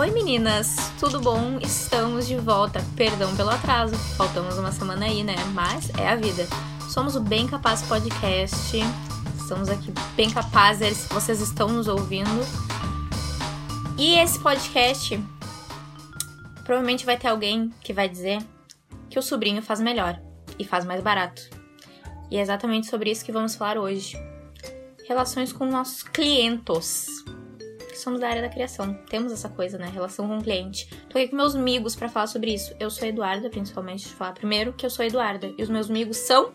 Oi meninas, tudo bom? Estamos de volta. Perdão pelo atraso, faltamos uma semana aí, né? Mas é a vida. Somos o Bem Capaz Podcast. Estamos aqui bem capazes, vocês estão nos ouvindo. E esse podcast provavelmente vai ter alguém que vai dizer que o sobrinho faz melhor e faz mais barato. E é exatamente sobre isso que vamos falar hoje. Relações com nossos clientes somos da área da criação. Temos essa coisa, né? Relação com o cliente. Tô aqui com meus amigos para falar sobre isso. Eu sou Eduarda, principalmente, de falar primeiro que eu sou Eduarda. E os meus amigos são.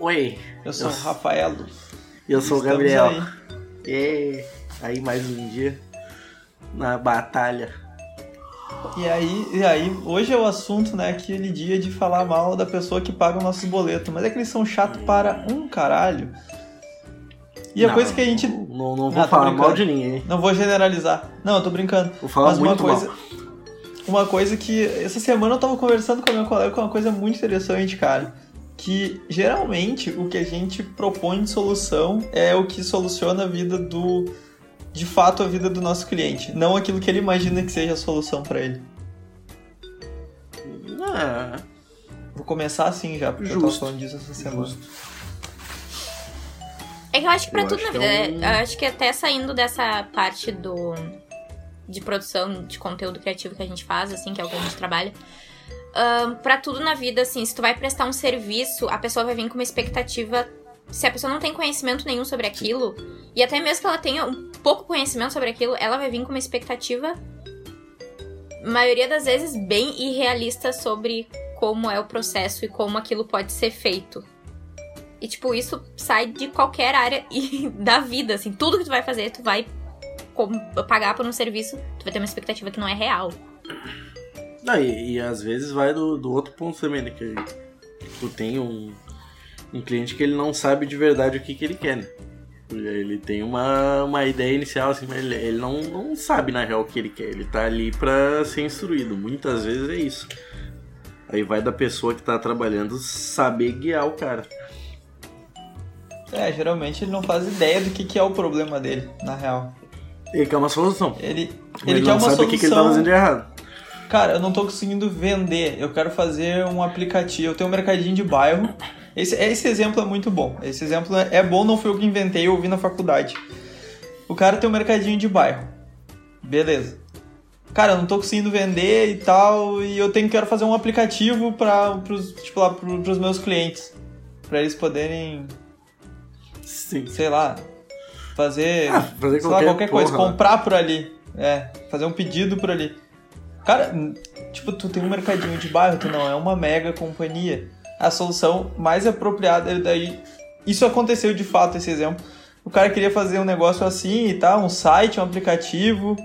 Oi, eu sou o Rafael. E eu sou o Gabriel. Aí. E aí, mais um dia na batalha. E aí, e aí, hoje é o assunto, né? Aquele dia de falar mal da pessoa que paga o nosso boleto. Mas é que eles são chato para um caralho. E a não, coisa que a gente. Não, não vou ah, falar mal de ninguém. Não vou generalizar. Não, eu tô brincando. Vou falar Mas muito uma coisa. Mal. Uma coisa que. Essa semana eu tava conversando com a minha colega com uma coisa muito interessante, cara. Que geralmente o que a gente propõe de solução é o que soluciona a vida do. De fato, a vida do nosso cliente. Não aquilo que ele imagina que seja a solução para ele. Ah. Vou começar assim já, porque Justo. eu tava falando disso essa semana. Justo. É que eu acho que pra eu tudo na vida. É um... Eu acho que até saindo dessa parte do. de produção de conteúdo criativo que a gente faz, assim, que é o que a gente trabalha. Um, para tudo na vida, assim, se tu vai prestar um serviço, a pessoa vai vir com uma expectativa. Se a pessoa não tem conhecimento nenhum sobre aquilo, e até mesmo que ela tenha um pouco conhecimento sobre aquilo, ela vai vir com uma expectativa, maioria das vezes, bem irrealista sobre como é o processo e como aquilo pode ser feito. E, tipo, isso sai de qualquer área da vida, assim. Tudo que tu vai fazer, tu vai pagar por um serviço, tu vai ter uma expectativa que não é real. Não, e, e às vezes vai do, do outro ponto também, né? Que tu tem um, um cliente que ele não sabe de verdade o que, que ele quer, né? Ele tem uma, uma ideia inicial, assim, mas ele, ele não, não sabe na real o que ele quer. Ele tá ali pra ser instruído. Muitas vezes é isso. Aí vai da pessoa que tá trabalhando saber guiar o cara. É, geralmente ele não faz ideia do que, que é o problema dele, na real. Ele quer uma solução. Ele, ele, ele quer uma sabe solução. o que, que ele tá fazendo de errado. Cara, eu não tô conseguindo vender. Eu quero fazer um aplicativo. Eu tenho um mercadinho de bairro. Esse, esse exemplo é muito bom. Esse exemplo é, é bom, não foi eu que inventei, eu ouvi na faculdade. O cara tem um mercadinho de bairro. Beleza. Cara, eu não tô conseguindo vender e tal, e eu tenho quero fazer um aplicativo para pros, tipo lá, pros meus clientes, para eles poderem Sim. sei lá, fazer, ah, fazer sei qualquer, lá, qualquer coisa, comprar por ali. É, fazer um pedido por ali. Cara, tipo, tu tem um mercadinho de bairro, tu não é uma mega companhia. A solução mais apropriada é daí. Isso aconteceu de fato, esse exemplo. O cara queria fazer um negócio assim e tal, um site, um aplicativo.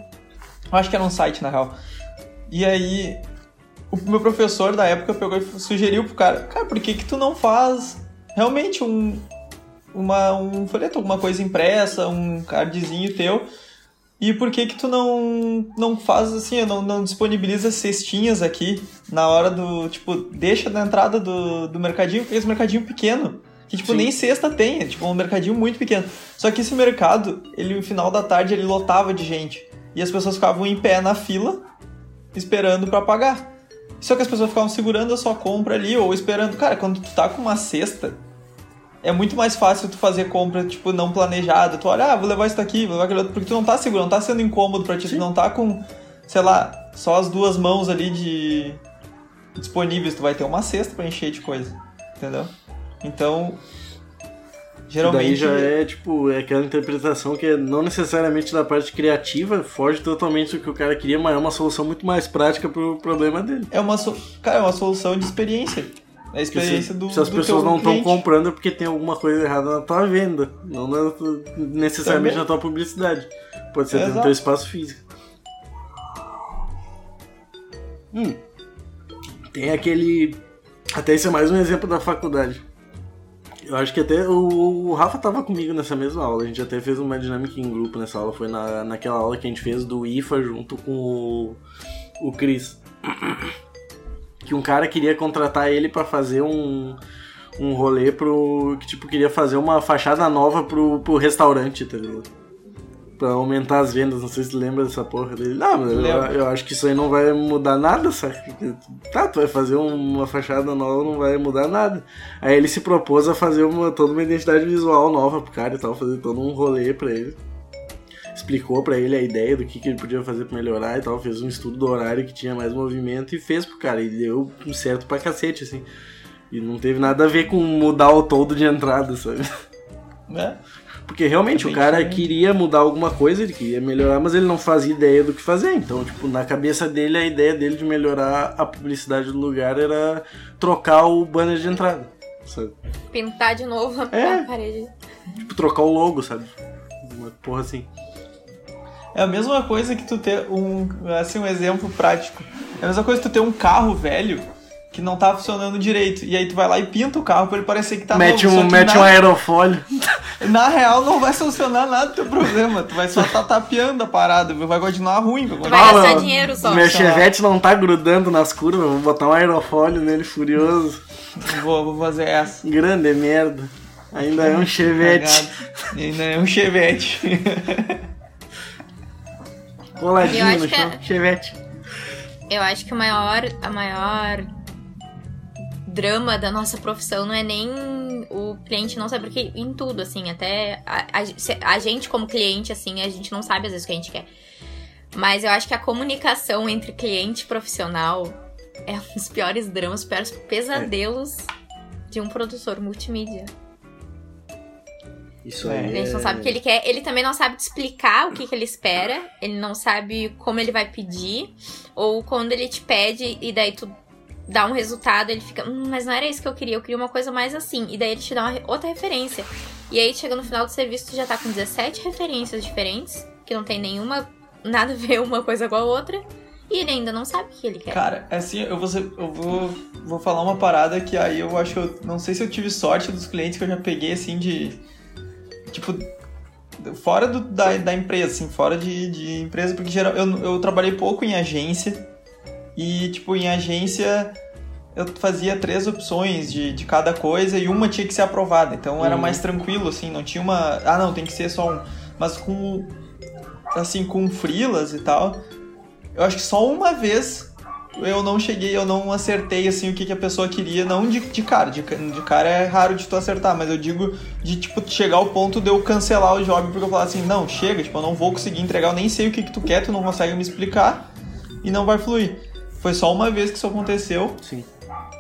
Eu acho que era um site, na real. E aí, o meu professor da época pegou e sugeriu pro cara: Cara, por que, que tu não faz realmente um, uma, um folheto, alguma coisa impressa, um cardzinho teu. E por que que tu não, não faz assim, não, não disponibiliza cestinhas aqui na hora do, tipo, deixa na entrada do, do mercadinho, porque esse mercadinho pequeno, que tipo, Sim. nem cesta tem, é tipo um mercadinho muito pequeno. Só que esse mercado, ele no final da tarde ele lotava de gente. E as pessoas ficavam em pé na fila, esperando para pagar. Só que as pessoas ficavam segurando a sua compra ali, ou esperando. Cara, quando tu tá com uma cesta, é muito mais fácil tu fazer compra, tipo, não planejada. Tu olha, ah, vou levar isso daqui, vou levar aquele outro, porque tu não tá seguro, não tá sendo incômodo pra ti, Sim. tu não tá com, sei lá, só as duas mãos ali de disponíveis, tu vai ter uma cesta pra encher de coisa, entendeu? Então, geralmente... daí já é, tipo, é aquela interpretação que é não necessariamente da parte criativa, foge totalmente do que o cara queria, mas é uma solução muito mais prática pro problema dele. É uma, so... cara, é uma solução de experiência. É a experiência se, do Se as do pessoas não estão comprando é porque tem alguma coisa errada na tua venda, não na, necessariamente Também. na tua publicidade. Pode ser é no teu espaço físico. Hum. Tem aquele. Até esse é mais um exemplo da faculdade. Eu acho que até o, o Rafa tava comigo nessa mesma aula. A gente até fez uma dinâmica em grupo nessa aula. Foi na, naquela aula que a gente fez do IFA junto com o, o Cris que um cara queria contratar ele para fazer um, um rolê pro. que tipo, queria fazer uma fachada nova pro, pro restaurante, tá ligado? pra aumentar as vendas. Não sei se lembra dessa porra dele. Não, mas eu, eu acho que isso aí não vai mudar nada? Porque, Tá, tu vai fazer uma fachada nova, não vai mudar nada. Aí ele se propôs a fazer uma, toda uma identidade visual nova pro cara e tal, fazer todo um rolê pra ele. Explicou pra ele a ideia do que, que ele podia fazer pra melhorar e tal. Fez um estudo do horário que tinha mais movimento e fez pro cara. E deu um certo pra cacete, assim. E não teve nada a ver com mudar o todo de entrada, sabe? Né? Porque realmente É o cara diferente. queria mudar alguma coisa, ele queria melhorar, mas ele não fazia ideia do que fazer. Então, tipo, na cabeça dele, a ideia dele de melhorar a publicidade do lugar era trocar o banner de entrada. Sabe? Pintar de novo a É. a parede. Tipo, trocar o logo, sabe? Uma porra assim. É a mesma coisa que tu ter um, assim, um exemplo prático. É a mesma coisa que tu ter um carro velho que não tá funcionando direito. E aí tu vai lá e pinta o carro pra ele parecer que tá mete novo. um, mete na, um aerofólio. na real não vai solucionar nada do teu problema. Tu vai só tá tapeando a parada. Vai continuar ruim. Vai Tu continuar... vai gastar Ah, dinheiro só. Meu chevette não tá grudando nas curvas, vou botar um aerofólio nele furioso. Vou, vou fazer essa. Grande merda. Ainda é um chevette. Cagado. Ainda é um chevette. Coladinho no que chão. é- Chevette. Eu acho que o maior, a maior drama da nossa profissão não é nem o cliente não saber o que em tudo, assim, até a, a- a gente como cliente, assim, a gente não sabe às vezes o que a gente quer. Mas eu acho que a comunicação entre cliente e profissional é um dos piores dramas, os piores pesadelos de um produtor multimídia. Isso É. aí. A gente não sabe o que ele quer. Ele também não sabe te explicar o que, que ele espera. Ele não sabe como ele vai pedir. Ou quando ele te pede e daí tu dá um resultado, ele fica, hum, mas não era isso que eu queria, eu queria uma coisa mais assim. E daí ele te dá uma outra referência. E aí chega no final do serviço, tu já tá com 17 referências diferentes, que não tem nenhuma, nada a ver uma coisa com a outra. E ele ainda não sabe o que ele quer. Cara, assim, eu vou, ser- eu vou, vou falar uma parada que aí eu acho que eu não sei se eu tive sorte dos clientes que eu já peguei assim de. Tipo, fora do- da, da empresa, assim, fora de, de empresa, porque geral, eu, eu trabalhei pouco em agência e, tipo, em agência eu fazia três opções de, de cada coisa e uma tinha que ser aprovada. Então era Uhum. mais tranquilo, assim, não tinha uma. Ah, não, tem que ser só um. Mas com. Assim, com frilas e tal. Eu acho que só uma vez eu não cheguei, eu não acertei assim o que, que a pessoa queria, não de, de cara, de, de cara é raro de tu acertar, mas eu digo de tipo chegar ao ponto de eu cancelar o job porque eu falar assim, não, chega, tipo, eu não vou conseguir entregar, eu nem sei o que que tu quer, tu não consegue me explicar e não vai fluir. Foi só uma vez que isso aconteceu, Sim.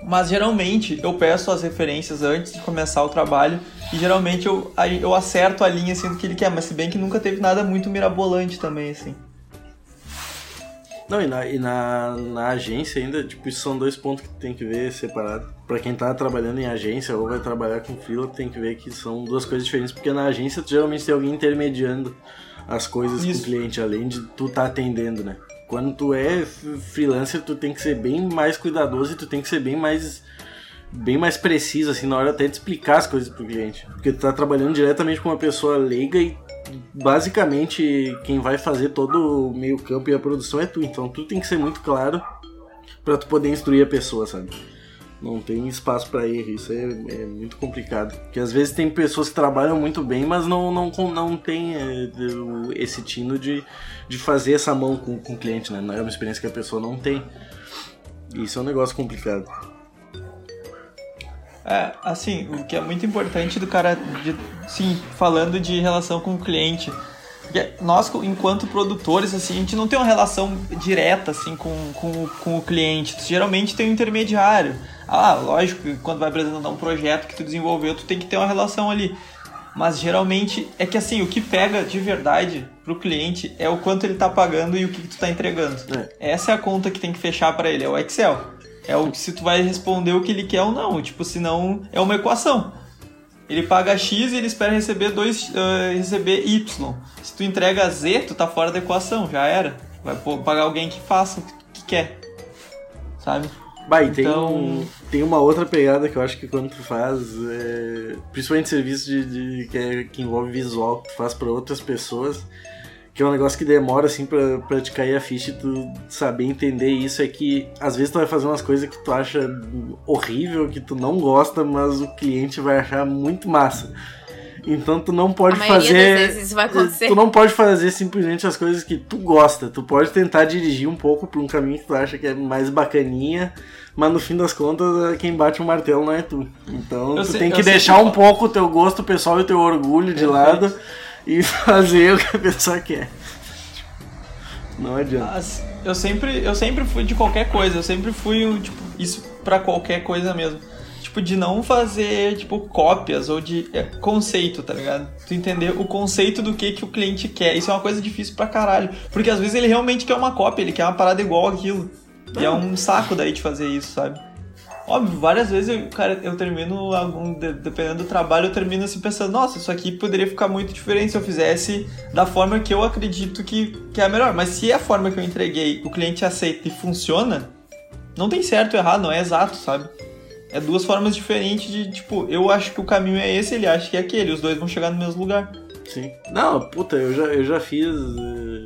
mas geralmente eu peço as referências antes de começar o trabalho e geralmente eu, eu acerto a linha assim do que ele quer, mas se bem que nunca teve nada muito mirabolante também assim. Não, e na, e na, na agência ainda, tipo, isso são dois pontos que tem que ver separado. Pra quem tá trabalhando em agência ou vai trabalhar com freela, tem que ver que são duas coisas diferentes, porque na agência tu geralmente tem alguém intermediando as coisas Isso. com o cliente, além de tu tá atendendo, né? Quando tu é freelancer, tu tem que ser bem mais cuidadoso e tu tem que ser bem mais bem mais preciso, assim, na hora até de explicar as coisas pro cliente. Porque tu tá trabalhando diretamente com uma pessoa leiga e basicamente quem vai fazer todo o meio campo e a produção é tu. Então tu tem que ser muito claro pra tu poder instruir a pessoa, sabe? Não tem espaço pra erro, isso é, é muito complicado. Porque às vezes tem pessoas que trabalham muito bem, mas não, não, não tem é, esse tino de, de fazer essa mão com, com o cliente, né? Não É uma experiência que a pessoa não tem. Isso é um negócio complicado. É, assim, o que é muito importante do cara, de, sim, falando de relação com o cliente, nós, enquanto produtores, assim, a gente não tem uma relação direta, assim, com, com, o- com o cliente. Tu geralmente tem um intermediário. Ah, lógico que quando vai apresentar um projeto que tu desenvolveu, tu tem que ter uma relação ali. Mas geralmente é que assim, o que pega de verdade pro cliente é o quanto ele tá pagando e o que, que tu tá entregando. Essa é a conta que tem que fechar para ele, é o Excel. É o que se tu vai responder o que ele quer ou não. Tipo, senão é uma equação. Ele paga X e ele espera receber dois, eh, receber Y. Se tu entrega Z, tu tá fora da equação, já era. Vai pagar alguém que faça o que, que quer. Sabe? Bah, e tem, Então- um- tem uma outra pegada que eu acho que quando tu faz, é, principalmente serviço de, de- que, é- que envolve visual, que tu faz pra outras pessoas, que é um negócio que demora assim pra, pra te cair a ficha e tu saber entender isso, é que às vezes tu vai fazer umas coisas que tu acha horrível, que tu não gosta, mas o cliente vai achar muito massa. Então tu não pode fazer. das vezes isso vai acontecer. Tu não pode fazer simplesmente as coisas que tu gosta. Tu pode tentar dirigir um pouco pra um caminho que tu acha que é mais bacaninha, mas no fim das contas quem bate o martelo não é tu. Então Eu tu sei- tem que deixar que- um pouco o teu gosto pessoal e o teu orgulho de Perfeito. lado e fazer o que a pessoa quer. Não adianta. Eu sempre, eu sempre fui de qualquer coisa, eu sempre fui, tipo, isso pra qualquer coisa mesmo. Tipo, de não fazer, tipo, cópias ou de é, conceito, tá ligado? Tu entender o conceito do que, que o cliente quer. Isso é uma coisa difícil pra caralho. Porque às vezes ele realmente quer uma cópia, ele quer uma parada igual aquilo. E é um saco daí de fazer isso, sabe? Óbvio, várias vezes, eu, cara, eu termino algum. de- Dependendo do trabalho, eu termino assim pensando, nossa, isso aqui poderia ficar muito diferente se eu fizesse da forma que eu acredito que, que é a melhor. Mas se a forma que eu entreguei, o cliente aceita e funciona, não tem certo ou errado, não é exato, sabe? É duas formas diferentes de, tipo, eu acho que o caminho é esse, ele acha que é aquele, os dois vão chegar no mesmo lugar. Sim. Não, puta, eu já, eu já fiz. eh,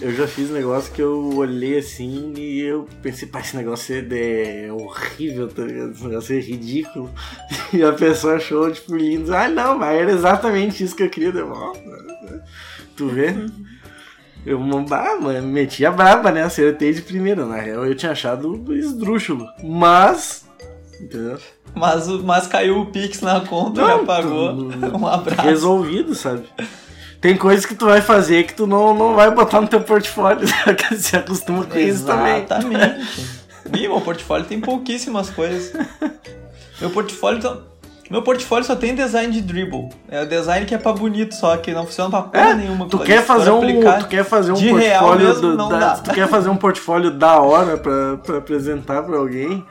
Eu já fiz negócio que eu olhei assim e eu pensei, pá, esse negócio é, é horrível, tá ligado? Esse negócio é ridículo. E a pessoa achou, tipo, lindo. Ah, não, mas era exatamente isso que eu queria. Eu, ó, tu vê? Eu, ah, mano, meti a braba, né? Acertei de primeira. Na real, eu tinha achado esdrúxulo. Mas. Entendeu? Mas, mas caiu o Pix na conta Não, e apagou. tu- Um abraço. resolvido, sabe? Tem coisas que tu vai fazer que tu não, não vai botar no teu portfólio, que se acostuma com isso também. Exatamente. Ih, meu portfólio tem pouquíssimas coisas. Meu portfólio, só- meu portfólio só tem design de dribble. É o design que é pra bonito, só que não funciona pra porra É, nenhuma. Tu quer fazer um, tu quer fazer um de real portfólio mesmo, do- não da- dá. tu quer fazer um portfólio da hora pra, pra apresentar pra alguém.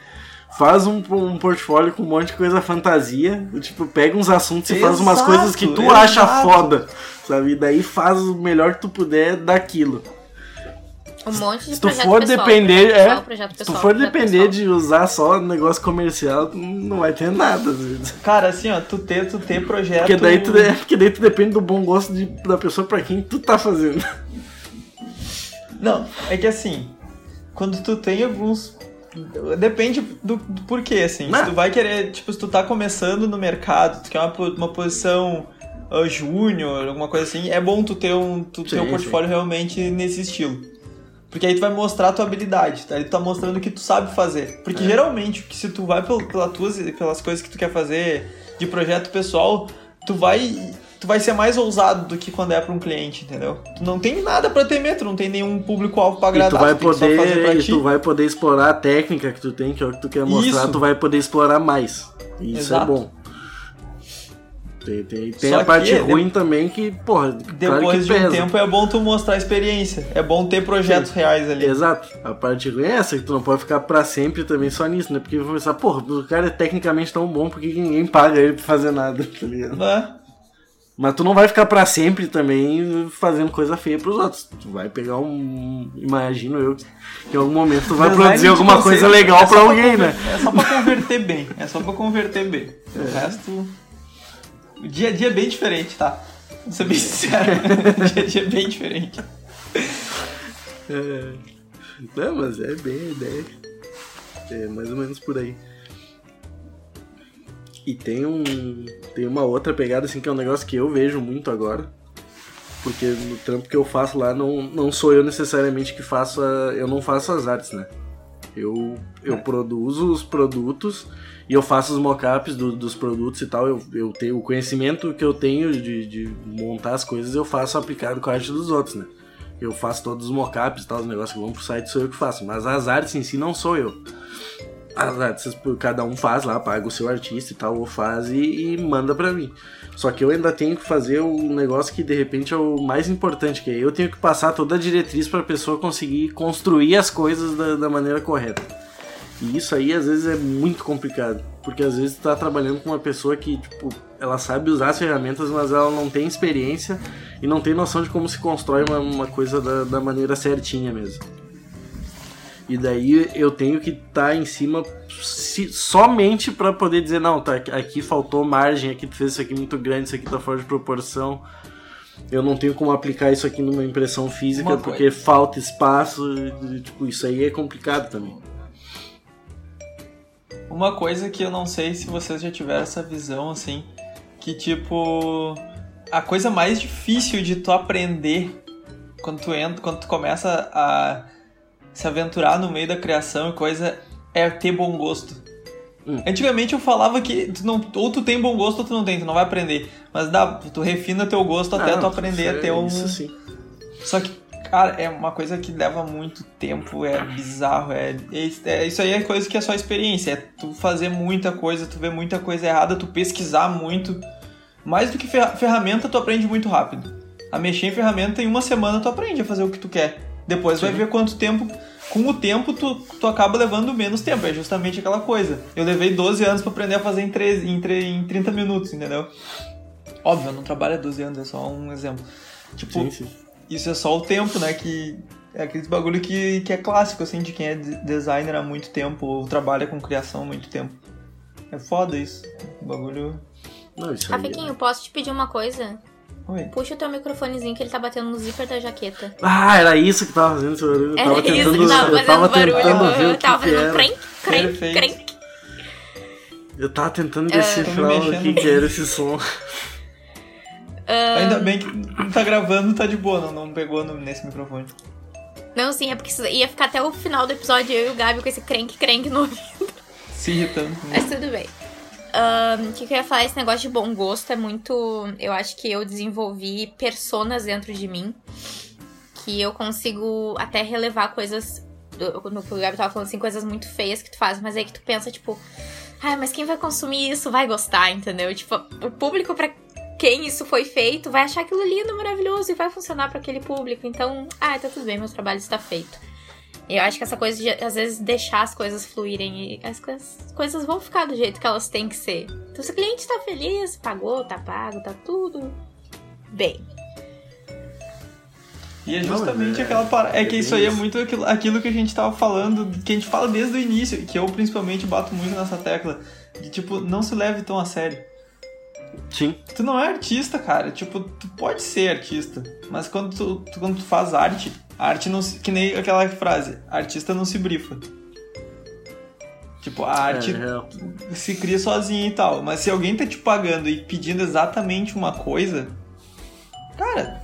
Faz um, um portfólio com um monte de coisa fantasia. Tipo, pega uns assuntos e faz umas Exato, coisas que tu exato. acha foda. Sabe? E daí faz o melhor que tu puder daquilo. Um monte de Se tu for pessoal, depender, projeto é, pessoal, se tu pessoal, for depender pessoal. de usar só negócio comercial, tu não vai ter nada. Cara, assim, ó, tu ter, tu ter projeto. Porque daí tu, é, porque daí tu depende do bom gosto de- da pessoa pra quem tu tá fazendo. Não, é que assim, quando tu tem alguns. Depende do, do porquê, assim. Né? Se tu vai querer, tipo, se tu tá começando no mercado, tu quer uma, uma posição ah, júnior, alguma coisa assim, é bom tu ter um, tu ter Sim, um portfólio realmente nesse estilo. Porque aí tu vai mostrar a tua habilidade, tá? Aí tu tá mostrando o que tu sabe fazer. Porque É. geralmente, se tu vai pel- pela tuas, pelas coisas que tu quer fazer de projeto pessoal, tu vai. Tu vai ser mais ousado do que quando é pra um cliente, entendeu? Tu não tem nada pra temer, tu não tem nenhum público-alvo pra E tu agradar, vai tu poder, tu vai poder explorar a técnica que tu tem, que é o que tu quer mostrar, Isso. tu vai poder explorar mais. E isso Exato. é bom. Tem, tem, tem a parte que, ruim também que, porra, claro Depois que de um pesa. tempo é bom tu mostrar a experiência. É bom ter projetos reais ali. Exato. A parte ruim é essa, que tu não pode ficar pra sempre também só nisso, né? Porque vai pensar, porra, o cara é tecnicamente tão bom, por que que ninguém paga ele pra fazer nada, tá ligado? Né? Mas tu não vai ficar pra sempre também fazendo coisa feia pros outros. Tu vai pegar um. Imagino eu que em algum momento tu vai Design produzir alguma coisa legal é pra alguém, né? É só pra converter bem. É só pra converter bem. O resto. O dia a dia é bem diferente, tá? Vou ser bem sincero. o dia a dia é bem diferente. É. Não, mas é bem a ideia. É mais ou menos por aí. E tem um. Tem uma outra pegada assim que é um negócio que eu vejo muito agora. Porque no trampo que eu faço lá não, não sou eu necessariamente que faço a, Eu não faço as artes, né? Eu, eu É. produzo os produtos e eu faço os mockups do, dos produtos e tal. Eu, eu tenho o conhecimento que eu tenho de, de montar as coisas, eu faço aplicado com a arte dos outros, né? Eu faço todos os mockups e tal, os negócios que vão pro site sou eu que faço. Mas as artes em si não sou eu. Cada um faz lá, paga o seu artista e tal, ou faz e, e manda pra mim. Só que eu ainda tenho que fazer o negócio que de repente é o mais importante, que é eu tenho que passar toda a diretriz pra pessoa conseguir construir as coisas da, da maneira correta. E isso aí às vezes é muito complicado, porque às vezes tu tá trabalhando com uma pessoa que, tipo, ela sabe usar as ferramentas, mas ela não tem experiência e não tem noção de como se constrói uma, uma coisa da, da maneira certinha mesmo. E daí eu tenho que estar em cima se- somente pra poder dizer, não, tá, aqui faltou margem, aqui tu fez isso aqui muito grande, isso aqui tá fora de proporção. Eu não tenho como aplicar isso aqui numa impressão física Uma porque falta espaço, e, tipo, isso aí é complicado também. Uma coisa que eu não sei se vocês já tiveram essa visão, assim, que, tipo, a coisa mais difícil de tu aprender quando tu entra, quando tu começa a se aventurar no meio da criação e coisa, é ter bom gosto. Hum. Antigamente eu falava que tu não, ou tu tem bom gosto ou tu não tem, tu não vai aprender. Mas dá, tu refina teu gosto até Não, tu aprender a isso ter é- um. Isso sim. Só que, cara, é uma coisa que leva muito tempo, é bizarro, é, é- é- isso aí é coisa que é só experiência, é tu fazer muita coisa, tu ver muita coisa errada, tu pesquisar muito. Mais do que ferra- ferramenta, tu aprende muito rápido. A mexer em ferramenta, em uma semana tu aprende a fazer o que tu quer. Depois vai Sim. ver quanto tempo. Com o tempo, tu, tu acaba levando menos tempo. É justamente aquela coisa. Eu levei 12 anos pra aprender a fazer em, 13, em, tre- em 30 minutos, entendeu? Óbvio, eu não trabalho há 12 anos, é só um exemplo. Tipo, Sim, sim. isso é só o tempo, né? Que é aquele bagulho que, que é clássico, assim, de quem é de- designer há muito tempo ou trabalha com criação há muito tempo. É foda isso. O bagulho. Não, isso aí. Rafiquinho, posso te pedir uma coisa? Oi. Puxa o teu microfonezinho que ele tá batendo no zíper da jaqueta. Ah, era isso que tava fazendo esse barulho. Eu tava Era tentando, isso que tava eu fazendo tava barulho. tentando ver eu o que, tava que fazendo crenk, Perfeito. crenk. Eu tava tentando tô decifrar me o que, que era esse som. Ah, Ainda bem que não tá gravando, tá de boa, não, não pegou no- nesse microfone. Não, sim, é porque ia ficar até o final do episódio eu e o Gabi com esse crenk, crenk no ouvido. Se irritando. Mas tudo bem. Que, eu ia falar? Esse negócio de bom gosto é muito. Eu acho que eu desenvolvi personas dentro de mim que eu consigo até relevar coisas. No que o Gabi tava falando assim, coisas muito feias que tu faz, mas aí que tu pensa, tipo, ai, mas quem vai consumir isso vai gostar, entendeu? Tipo, o público pra quem isso foi feito vai achar aquilo lindo, maravilhoso e vai funcionar pra aquele público. Então, ah, tá tudo bem, meu trabalho está feito. Eu acho que essa coisa de, às vezes, deixar as coisas fluírem e as coisas, as coisas vão ficar do jeito que elas têm que ser. Então, se o cliente tá feliz, pagou, tá pago, tá tudo bem. E é Não, justamente é- aquela parada. É é que isso aí é muito aquilo, aquilo que a gente tava falando, que a gente fala desde o início, e que eu principalmente bato muito nessa tecla. De tipo, não se leve tão a sério. Sim. Tu não é artista, cara. Tipo, tu pode ser artista, mas quando tu, tu- quando tu faz arte, a arte não se. Que nem aquela frase, artista não se brifa. Tipo, a arte É, se cria sozinha e tal. Mas se alguém tá te pagando e pedindo exatamente uma coisa, cara,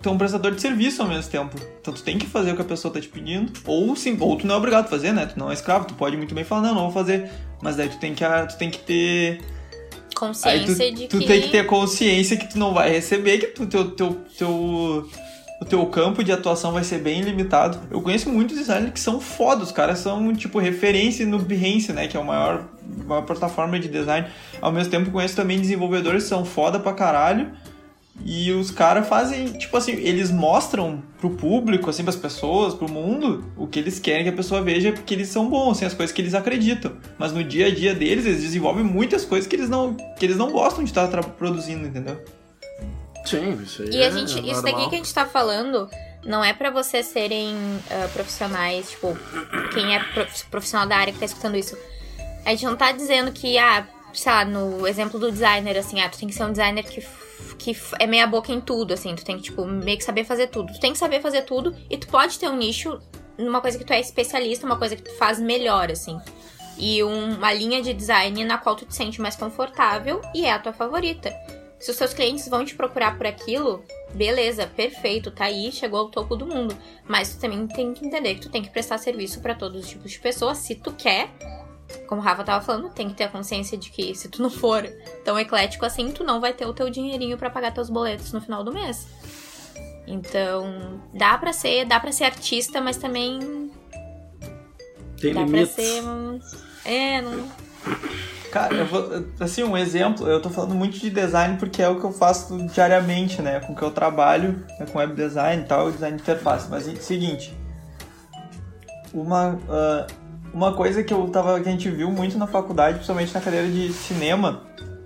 tu é um prestador de serviço ao mesmo tempo. Então tu tem que fazer o que a pessoa tá te pedindo. Ou sim, ou tu não é obrigado a fazer, né? Tu não é escravo, tu pode muito bem falar, não, não vou fazer. Mas daí tu tem que, tu tem que ter Consciência tu, de tu que. tem que ter consciência que tu não vai receber, que tu, teu, teu, teu, o teu campo de atuação vai ser bem limitado. Eu conheço muitos designers que são foda, os caras são, tipo, referência no Behance, né, que é a maior, maior plataforma de design. Ao mesmo tempo, conheço também desenvolvedores que são foda pra caralho, e os caras fazem, tipo assim, eles mostram pro público, assim, pras pessoas, pro mundo, o que eles querem que a pessoa veja, porque eles são bons, assim, as coisas que eles acreditam. Mas no dia a dia deles, eles desenvolvem muitas coisas que eles não, que eles não gostam de estar produzindo, entendeu? Sim, isso aí E é a gente, isso normal. daqui que a gente tá falando não é pra vocês serem ah, profissionais, tipo, quem é prof- profissional da área que tá escutando isso. A gente não tá dizendo que, ah, sei lá, no exemplo do designer, assim, ah, tu tem que ser um designer que, que é meia boca em tudo, assim, tu tem que, tipo, meio que saber fazer tudo. Tu tem que saber fazer tudo e tu pode ter um nicho numa coisa que tu é especialista, uma coisa que tu faz melhor, assim. E um- uma linha de design na qual tu te sente mais confortável e é a tua favorita. Se os seus clientes vão te procurar por aquilo, beleza, perfeito, tá aí, chegou ao topo do mundo. Mas tu também tem que entender que tu tem que prestar serviço pra todos os tipos de pessoas, se tu quer. Como o Rafa tava falando, tem que ter a consciência de que se tu não for tão eclético assim, tu não vai ter o teu dinheirinho pra pagar teus boletos no final do mês. Então, dá pra ser, dá para ser artista, mas também Tem dá limites. pra ser é, não Cara, eu vou, assim, um exemplo, eu tô falando muito de design porque é o que eu faço diariamente, né? Com o que eu trabalho, né, com web design e tal, design de interface. Mas é seguinte, uma, ah, uma coisa que eu tava, que a gente viu muito na faculdade, principalmente na cadeira de cinema,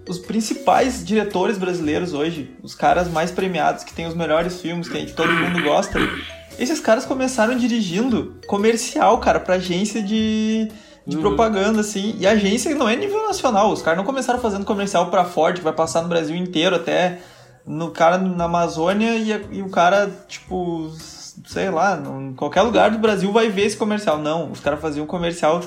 os principais diretores brasileiros hoje, os caras mais premiados, que tem os melhores filmes, que todo mundo gosta, esses caras começaram dirigindo comercial, cara, pra agência de, de Uhum. propaganda, assim. E a agência não é nível nacional. Os caras não começaram fazendo comercial pra Ford, que vai passar no Brasil inteiro, até no cara na Amazônia, e, e o cara, tipo, sei lá, em qualquer lugar do Brasil vai ver esse comercial. Não, os caras faziam comercial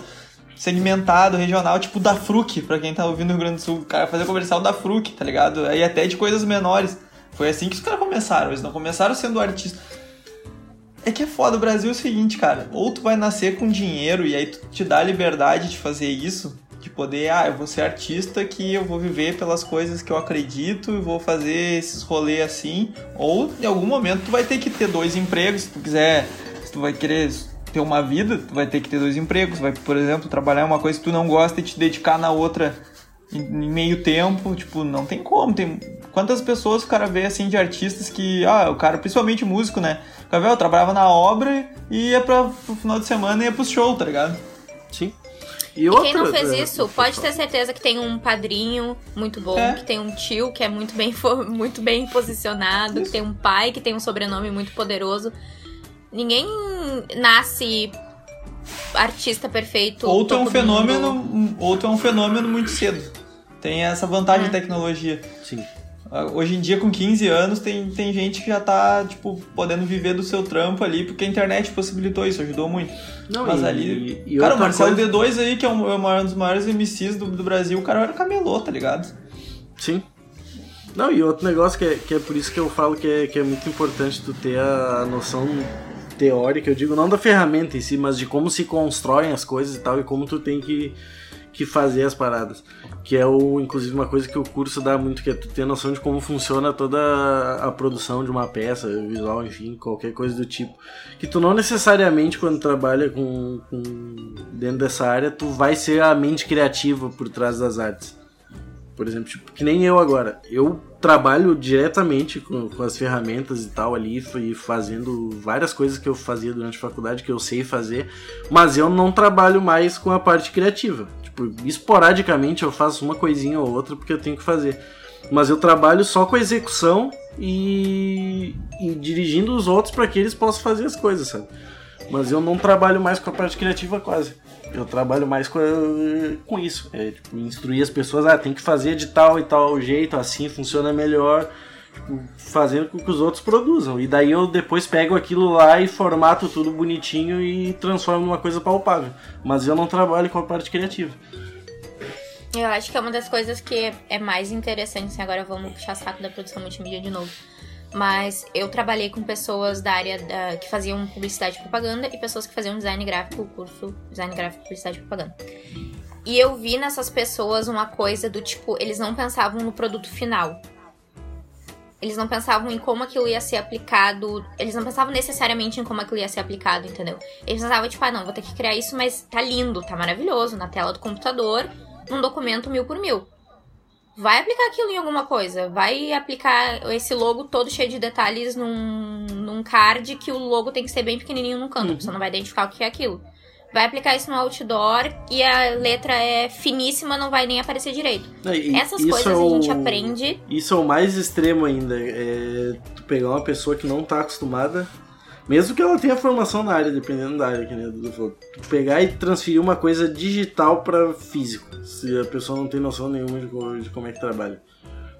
segmentado, regional, tipo da Fruc, pra quem tá ouvindo no Rio Grande do Sul. O cara fazia comercial da Fruc, tá ligado? Aí até de coisas menores. Foi assim que os caras começaram, eles não começaram sendo artistas. É que é foda, o Brasil é o seguinte, cara. Ou tu vai nascer com dinheiro e aí tu te dá a liberdade de fazer isso, de poder, ah, eu vou ser artista que eu vou viver pelas coisas que eu acredito e vou fazer esses rolês assim. Ou em algum momento tu vai ter que ter dois empregos, se tu quiser, se tu vai querer ter uma vida, tu vai ter que ter dois empregos. Vai, por exemplo, trabalhar uma coisa que tu não gosta e te dedicar na outra em, meio tempo. Tipo, não tem como. Tem... Quantas pessoas o cara vê assim de artistas que. Ah, o cara, principalmente músico, né? O cara vê, eu trabalhava na obra e ia pra, pro final de semana e ia pro show, tá ligado? Sim. E, e quem não fez é, isso, pode ter certeza que tem um padrinho muito bom, é. que tem um tio que é muito bem, muito bem posicionado, isso. que tem um pai que tem um sobrenome muito poderoso. Ninguém nasce artista perfeito. Ou tu é um fenômeno, mundo... ou tu é um fenômeno muito cedo. Tem essa vantagem é. de tecnologia. Sim. Ah, hoje em dia, com 15 anos, tem, tem gente que já tá, tipo, podendo viver do seu trampo ali, porque a internet possibilitou isso, ajudou muito. Não, Mas e, ali. E, e cara, o Marcelo coisa... D2 aí, que é um, é um dos maiores MCs do, do Brasil, o cara era camelô, tá ligado? Sim. Não, e outro negócio que é, que é por isso que eu falo que é, que é muito importante tu ter a noção teórica, eu digo não da ferramenta em si, mas de como se constroem as coisas e tal, e como tu tem que, que fazer as paradas. Que é o, inclusive uma coisa que o curso dá muito, que é tu ter noção de como funciona toda a produção de uma peça, visual, enfim, qualquer coisa do tipo. Que tu não necessariamente, quando trabalha com, com dentro dessa área, tu vai ser a mente criativa por trás das artes. Por exemplo, tipo, que nem eu agora. Eu trabalho diretamente com, com, as ferramentas e tal ali e fazendo várias coisas que eu fazia durante a faculdade que eu sei fazer, mas eu não trabalho mais com a parte criativa. Tipo, esporadicamente eu faço uma coisinha ou outra porque eu tenho que fazer. Mas eu trabalho só com a execução e, e dirigindo os outros para que eles possam fazer as coisas, sabe? Mas eu não trabalho mais com a parte criativa quase eu trabalho mais com, com isso. É, tipo, instruir as pessoas, ah, tem que fazer de tal e tal jeito, assim funciona melhor, tipo, fazendo com que os outros produzam. E daí eu depois pego aquilo lá e formato tudo bonitinho e transformo numa coisa palpável. Mas eu não trabalho com a parte criativa. Eu acho que é uma das coisas que é mais interessante, assim, agora vamos puxar saco da produção multimídia de novo mas eu trabalhei com pessoas da área da, que faziam publicidade e propaganda e pessoas que faziam design gráfico, o curso design gráfico, publicidade e propaganda. E eu vi nessas pessoas uma coisa do tipo, eles não pensavam no produto final. Eles não pensavam em como aquilo ia ser aplicado. Eles não pensavam necessariamente em como aquilo ia ser aplicado, entendeu? Eles pensavam, tipo, ah, não, vou ter que criar isso, mas tá lindo, tá maravilhoso, na tela do computador, num documento mil por mil vai aplicar aquilo em alguma coisa. Vai aplicar esse logo todo cheio de detalhes num, num card que o logo tem que ser bem pequenininho no canto. Uhum. Você não vai identificar o que é aquilo. Vai aplicar isso no outdoor e a letra é finíssima, não vai nem aparecer direito. E, Essas coisas é o, a gente aprende. Isso é o mais extremo ainda. É tu pegar uma pessoa que não tá acostumada mesmo que ela tenha formação na área, dependendo da área, que nem Dudu falou. Pegar e transferir uma coisa digital para físico, se a pessoa não tem noção nenhuma de, de como é que trabalha.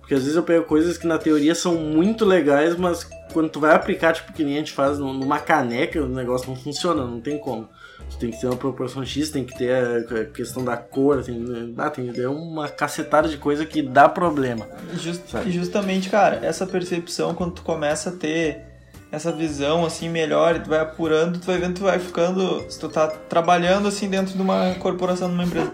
Porque às vezes eu pego coisas que na teoria são muito legais, mas quando tu vai aplicar, tipo, que nem a gente faz numa caneca, o negócio não funciona, não tem como. Tu tem que ter uma proporção X, tem que ter a questão da cor, tem, ah, tem é uma cacetada de coisa que dá problema. Just, justamente, cara, essa percepção quando tu começa a ter essa visão assim melhor, tu vai apurando, tu vai vendo, tu vai ficando, se tu tá trabalhando assim dentro de uma corporação, de uma empresa,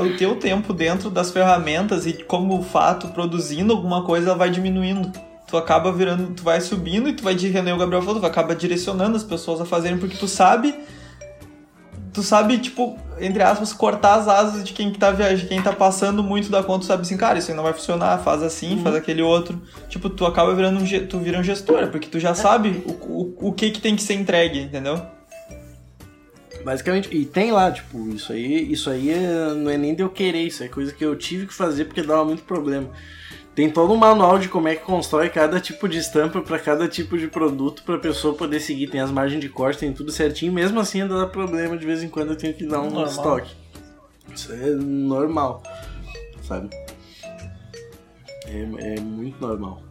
o teu tempo dentro das ferramentas e como fato produzindo alguma coisa vai diminuindo. Tu acaba virando, tu vai subindo e tu vai, que o Gabriel falou, tu acaba direcionando as pessoas a fazerem porque tu sabe tu sabe, tipo, entre aspas, cortar as asas de quem tá viajando, quem tá passando muito da conta, tu sabe assim, cara, isso aí não vai funcionar, faz assim, uhum. faz aquele outro. Tipo, tu acaba virando um, tu vira um gestor, porque tu já é. sabe o, o, o que que tem que ser entregue, entendeu? Basicamente, e tem lá, tipo, isso aí, isso aí é, não é nem de eu querer, isso é coisa que eu tive que fazer porque dava muito problema. Tem todo um manual de como é que constrói cada tipo de estampa para cada tipo de produto para a pessoa poder seguir. Tem as margens de corte, tem tudo certinho. Mesmo assim, ainda dá problema. De vez em quando eu tenho que dar um normal. estoque. Isso é normal, sabe? É, é muito normal.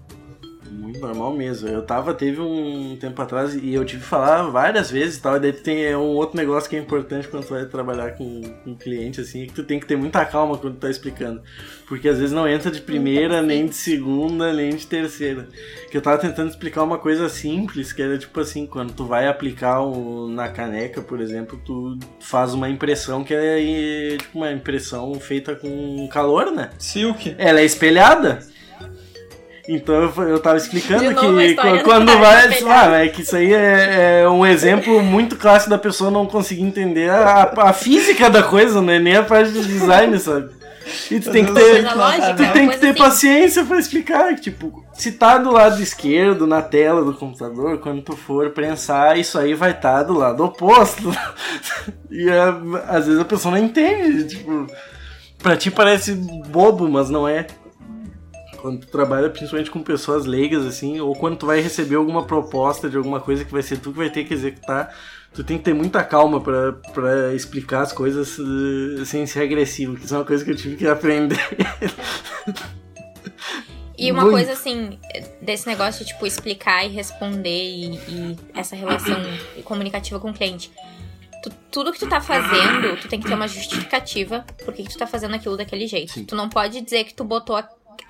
Muito normal mesmo. Eu tava, teve um tempo atrás e eu tive que falar várias vezes e tal. E daí tem é um outro negócio que é importante quando tu vai trabalhar com um cliente, assim, é que tu tem que ter muita calma quando tu tá explicando. Porque às vezes não entra de primeira, nem de segunda, nem de terceira. Que eu tava tentando explicar uma coisa simples, que era tipo assim, quando tu vai aplicar o, na caneca, por exemplo, tu faz uma impressão que é tipo uma impressão feita com calor, né? Silk. Ela é espelhada. Então eu, eu tava explicando que quando vai. Ah, é que isso aí é, é um exemplo muito clássico da pessoa não conseguir entender a, a física da coisa, né? Nem a parte de design, sabe? E tu tem que ter. Lógica, Tu tem que ter assim. paciência pra explicar, tipo, se tá do lado esquerdo, na tela do computador, quando tu for pensar, isso aí vai estar do lado oposto. e a- às vezes a pessoa não entende, tipo, pra ti parece bobo, mas não é. Quando tu trabalha principalmente com pessoas leigas, assim, ou quando tu vai receber alguma proposta de alguma coisa que vai ser tu que vai ter que executar, tu tem que ter muita calma pra, pra explicar as coisas eh, sem ser agressivo, que isso é uma coisa que eu tive que aprender. E uma Muito. coisa assim, desse negócio de tipo explicar e responder e, e essa relação comunicativa com o cliente. Tu- tudo que tu tá fazendo, tu tem que ter uma justificativa por que tu tá fazendo aquilo daquele jeito. Sim. Tu não pode dizer que tu botou.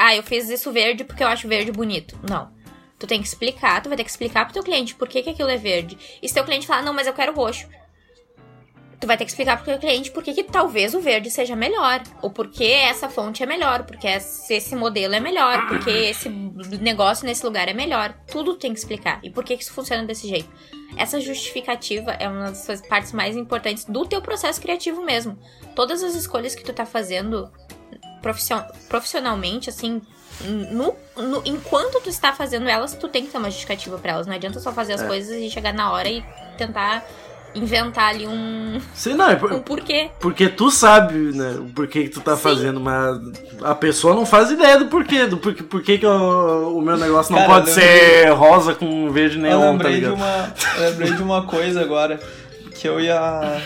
Ah, eu fiz isso verde porque eu acho verde bonito. Não. Tu tem que explicar, tu vai ter que explicar pro teu cliente por que, que aquilo é verde. E se teu cliente falar, não, mas eu quero roxo. Tu vai ter que explicar pro teu cliente por que, que talvez o verde seja melhor. Ou por que essa fonte é melhor. Porque esse modelo é melhor. Porque esse negócio nesse lugar é melhor. Tudo tem que explicar. E por que, que isso funciona desse jeito. Essa justificativa é uma das partes mais importantes do teu processo criativo mesmo. Todas as escolhas que tu tá fazendo profissionalmente, assim, no, no- enquanto tu está fazendo elas, tu tem que ter uma justificativa pra elas. Não adianta só fazer as É. coisas e chegar na hora e tentar inventar ali um, Sei não, é por- um porquê. porque tu sabe, né, o porquê que tu tá Sim. fazendo, mas a pessoa não faz ideia do porquê, do porquê, porquê que o, o meu negócio não Cara, pode eu ser rosa com verde Eu neon, tá lembrei, de ligado? uma, eu lembrei de uma coisa agora, que eu e a.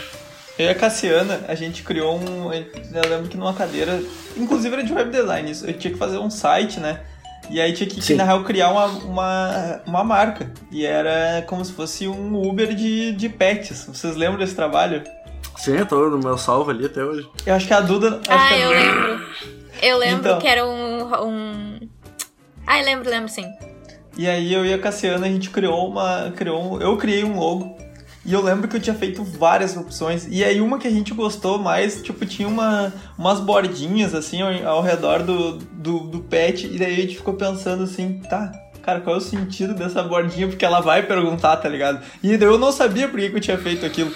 Eu e a Cassiana, a gente criou um. Eu lembro que numa cadeira. Inclusive era de web design, isso. Eu tinha que fazer um site, né? E aí tinha que, Sim. na real, criar uma, uma, uma marca. E era como se fosse um Uber de, de pets. Vocês lembram desse trabalho? Sim, eu tô no meu salvo ali até hoje. Eu acho que a Duda. acho Ah, eu Duda- lembro. Eu lembro Então. que era um, um. Ah, eu lembro, lembro sim. E aí eu e a Cassiana, a gente criou uma. Criou um, eu criei um logo. E eu lembro que eu tinha feito várias opções. E aí uma que a gente gostou mais, tipo, tinha uma, umas bordinhas assim ao, redor do, do, do pet. E daí a gente ficou pensando assim, tá, cara, qual é o sentido dessa bordinha? Porque ela vai perguntar, tá ligado? E eu não sabia por que, que eu tinha feito aquilo.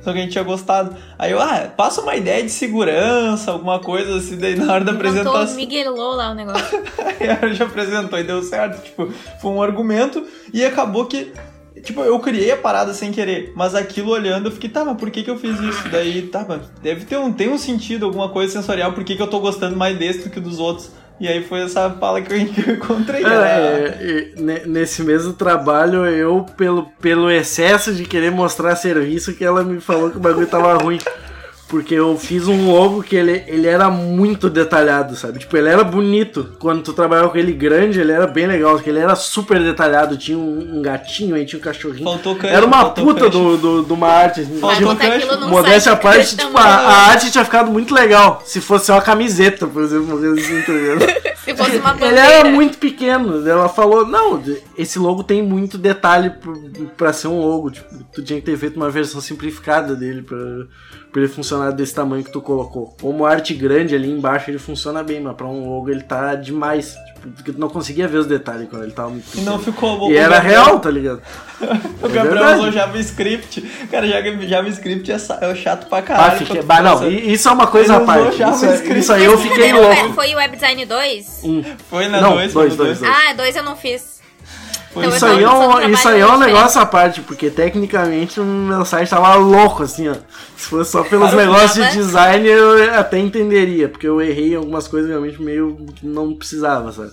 Só que a gente tinha gostado. Aí eu, ah, passa uma ideia de segurança, alguma coisa assim, daí na hora da apresentação. miguelou lá o negócio. Aí ela já apresentou e deu certo. Tipo, foi um argumento e acabou que. Tipo, eu criei a parada sem querer, mas aquilo olhando eu fiquei, tá, mas por que, que eu fiz isso? Daí, tá, mas deve ter um, tem um sentido, alguma coisa sensorial, por que, que eu tô gostando mais desse do que dos outros? E aí foi essa fala que eu, encontrei. É, era- é, ne- nesse mesmo trabalho, eu, pelo, pelo excesso de querer mostrar serviço, que ela me falou que o bagulho tava ruim. Porque eu fiz um logo que ele, ele era muito detalhado, sabe? Tipo, ele era bonito. Quando tu trabalhava com ele grande, ele era bem legal, porque ele era super detalhado. Tinha um, um gatinho, aí tinha um cachorrinho. Faltou cancha, Era uma faltou puta do, do, de uma arte. assim. Faltou Tipo, num Modéstia à parte, tipo, a, a arte tinha ficado muito legal. Se fosse uma camiseta, por exemplo, assim, tá? Se fosse uma Ele bandeira. era muito pequeno. Ela falou, não, esse logo tem muito detalhe pro- pra ser um logo. Tipo, tu tinha que ter feito uma versão simplificada dele pra, pra ele funcionar desse tamanho que tu colocou. Como arte grande ali embaixo ele funciona bem, mas pra um logo ele tá demais. Tipo, porque tu não conseguia ver os detalhes quando ele tava muito E pequeno. não ficou bom. E era Gabriel- real, tá ligado? O É Gabriel verdade. usou JavaScript. Cara, Java- JavaScript é, é chato pra Ah, caralho. fiquei... quando bah, não, isso é uma coisa à parte. Isso, JavaScript. isso aí eu fiquei não, louco. Foi o Web Design 2? Hum. Foi na Não, 2, dois, dois, dois. Ah, dois eu não fiz. Então, Isso eu aí, é um, isso aí é um negócio à parte, porque tecnicamente o meu site tava louco, assim, ó. Se fosse só pelos eu negócios de design, eu até entenderia, porque eu errei em algumas coisas realmente meio que não precisava, sabe?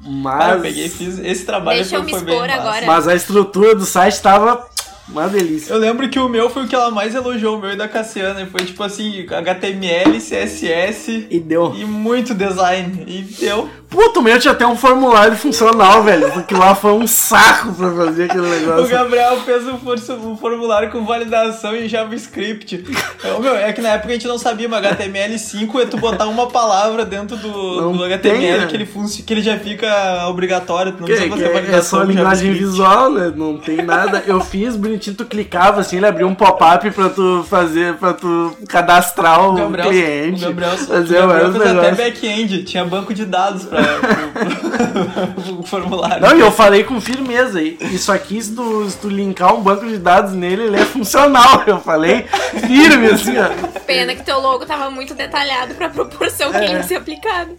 Mas, Cara, eu peguei fiz esse trabalho Deixa eu foi, me expor agora. mas a estrutura do site tava uma delícia. Eu lembro que o meu foi o que ela mais elogiou, o meu e da Cassiana. Foi tipo assim, HTML, CSS E deu. e muito design. E deu. Puta, o meu tinha até um formulário funcional, velho. Porque lá foi um saco pra fazer aquele O negócio. Gabriel fez um, for- formulário com validação em JavaScript. É, meu, é que na época a gente não sabia, mas HTML5 é tu botar uma palavra dentro do, do HTML que, ele que ele já fica obrigatório, tu não precisa Que, fazer que é, é validação só com linguagem visual, né? Não tem nada. Eu fiz bonitinho, tu clicava assim, ele abria um pop-up pra tu fazer, pra tu cadastrar o, O Gabriel, cliente. o Gabriel, o fazer Gabriel vários fez até back-end, tinha banco de dados pra, pro formulário. Não, e eu falei com firmeza. e Isso aqui, se tu, se tu linkar um banco de dados nele, ele é funcional. Eu falei firme, assim, ó. Pena que teu logo tava muito detalhado pra proporção que É. ele ia ser aplicado.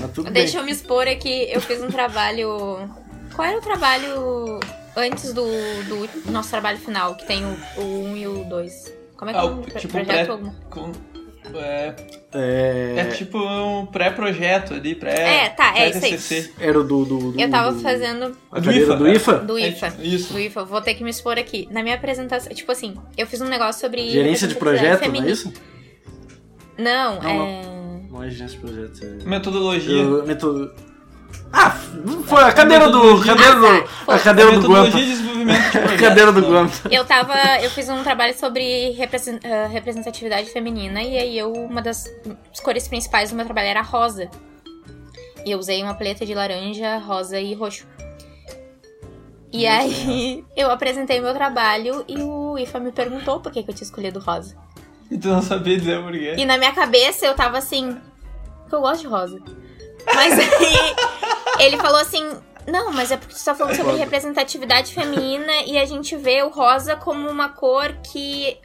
Mas tudo Deixa bem. eu me expor aqui. Eu fiz um trabalho. Qual era o trabalho antes do, do nosso trabalho final, que tem o, o 1 e o 2? Como é que é Ah, nome? Pro- tipo projeto pré- algum? com- é, É, é tipo um pré-projeto ali, pré É, tá, é isso aí. Era o do, do, do. Eu tava do- fazendo A Do do IFA, IFA? do É, IFA. tipo, isso. Do IFA, vou ter que me expor aqui. Na minha apresentação, tipo assim, eu fiz um negócio sobre. Gerência de projeto, não é isso? não, Não, é. Não é gerência de projeto. É... Metodologia. Eu- metodo... Ah, foi a cadeira do. Cadeira do. A cadeira do de A cadeira do? Guampa. Eu tava. Eu fiz um trabalho sobre ah, representatividade feminina e aí eu, uma das as cores principais do meu trabalho era rosa. E eu usei uma paleta de laranja, rosa e roxo. E aí eu apresentei meu trabalho e o IFA me perguntou por que, que eu tinha escolhido rosa. E tu não sabia dizer por quê. E na minha cabeça eu tava assim, porque eu gosto de rosa. Mas aí ele falou assim, não, mas é porque tu tá falando sobre Foda. representatividade feminina e a gente vê o rosa como uma cor que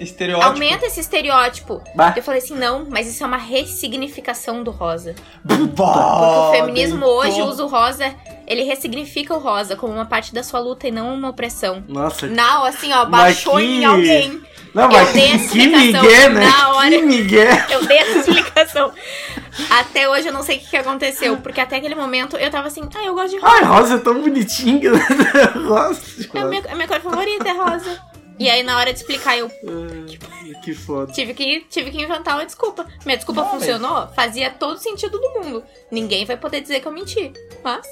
Estereótipo. aumenta esse estereótipo. Bah. Eu falei assim, não, mas isso é uma ressignificação do rosa. Bah, Porque o feminismo deitou. hoje usa o rosa, ele ressignifica o rosa como uma parte da sua luta e não uma opressão. Nossa, Não, assim, ó, baixou que- em alguém. Não, Eu mas dei a explicação migué, né? na hora. Que migué. Eu dei essa explicação. Até hoje eu não sei o que, que aconteceu. Porque até aquele momento eu tava assim, ah, eu gosto de rosa. Ai, rosa é tão bonitinho. rosa. É a minha, a minha cor favorita, é rosa. E aí, na hora de explicar, eu Ah, Que foda. tive que, tive que inventar uma desculpa. Minha desculpa Não, funcionou? Fazia todo sentido do mundo. Ninguém vai poder dizer que eu menti. Mas.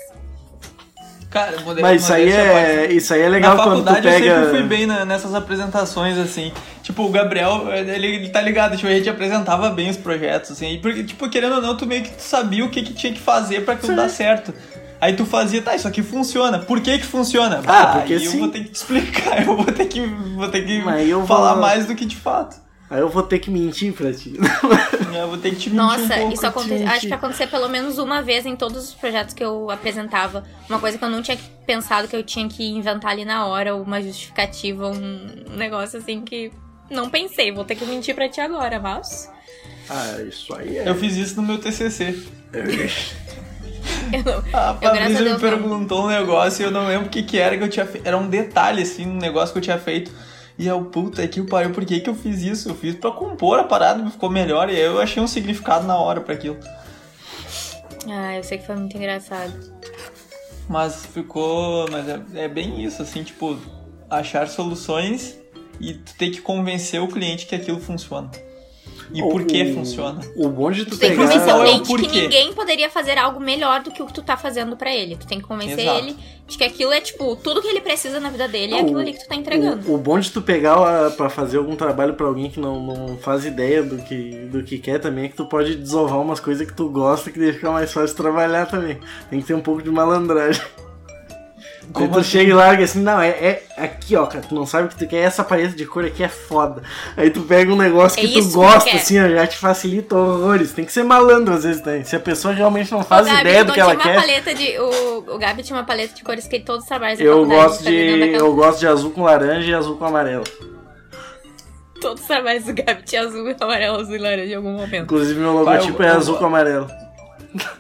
Cara, modéstia- Mas isso aí é, isso aí é legal na quando tu faculdade eu pega. sempre fui bem na- nessas apresentações, assim. Tipo, o Gabriel, ele, ele tá ligado, tipo, a gente apresentava bem os projetos, assim. e Porque, tipo, querendo ou não, tu meio que tu sabia o que, que tinha que fazer pra aquilo dar certo. Aí tu fazia, tá, isso aqui funciona. Por que que funciona? Ah, porque aí eu sim. vou ter que te explicar, eu vou ter que, vou ter que falar vou- mais do que de fato. Aí eu vou ter que mentir pra ti. Eu vou ter que te mentir Nossa, um pouco. isso acontece. gente. Acho que aconteceu pelo menos uma vez em todos os projetos que eu apresentava. Uma coisa que eu não tinha pensado que eu tinha que inventar ali na hora, uma justificativa, um negócio assim que não pensei. Vou ter que mentir pra ti agora, mas. ah, isso aí é. Eu fiz isso no meu TCC. Eu não. A Fabrícia me perguntou um negócio e eu não lembro o que, que era que eu tinha feito. Era um detalhe, assim, um negócio que eu tinha feito. E eu, puta que pariu, por que, que eu fiz isso? Eu fiz pra compor a parada, ficou melhor. E aí eu achei um significado na hora pra aquilo. Ah, eu sei que foi muito engraçado. Mas ficou. Mas é, é bem isso, assim, tipo, achar soluções e tu ter que convencer o cliente que aquilo funciona. E por que O- funciona. O bom de tu Tu tem que pegar. convencer o Qual é o cliente que ninguém poderia fazer algo melhor do que o que tu tá fazendo pra ele. Tu tem que convencer Exato. ele de que aquilo é, tipo, tudo que ele precisa na vida dele é Não, aquilo ali que tu tá entregando. O, o bom de tu pegar a- pra fazer algum trabalho pra alguém que não, não faz ideia do que, do que quer também é que tu pode desovar umas coisas que tu gosta que deixa ficar mais fácil trabalhar também. Tem que ter um pouco de malandragem. Como tu assim? chega e larga assim, não, é, é aqui ó, cara, tu não sabe o que tu quer, essa paleta de cor aqui é foda. Aí tu pega um negócio É que tu que gosta, quer. assim, ó, já te facilita horrores. Tem que ser malandro às vezes também. Se a pessoa realmente não faz Gabi, ideia do que ela quer. paleta de. O, o Gabi tinha uma paleta de cores que todos os trabalhos Eu gosto de. Eu gosto de azul com laranja e azul com amarelo. Todos os trabalhos do Gabi tinha azul, amarelo, azul e laranja em algum momento. Inclusive meu logotipo eu- é eu- azul com amarelo.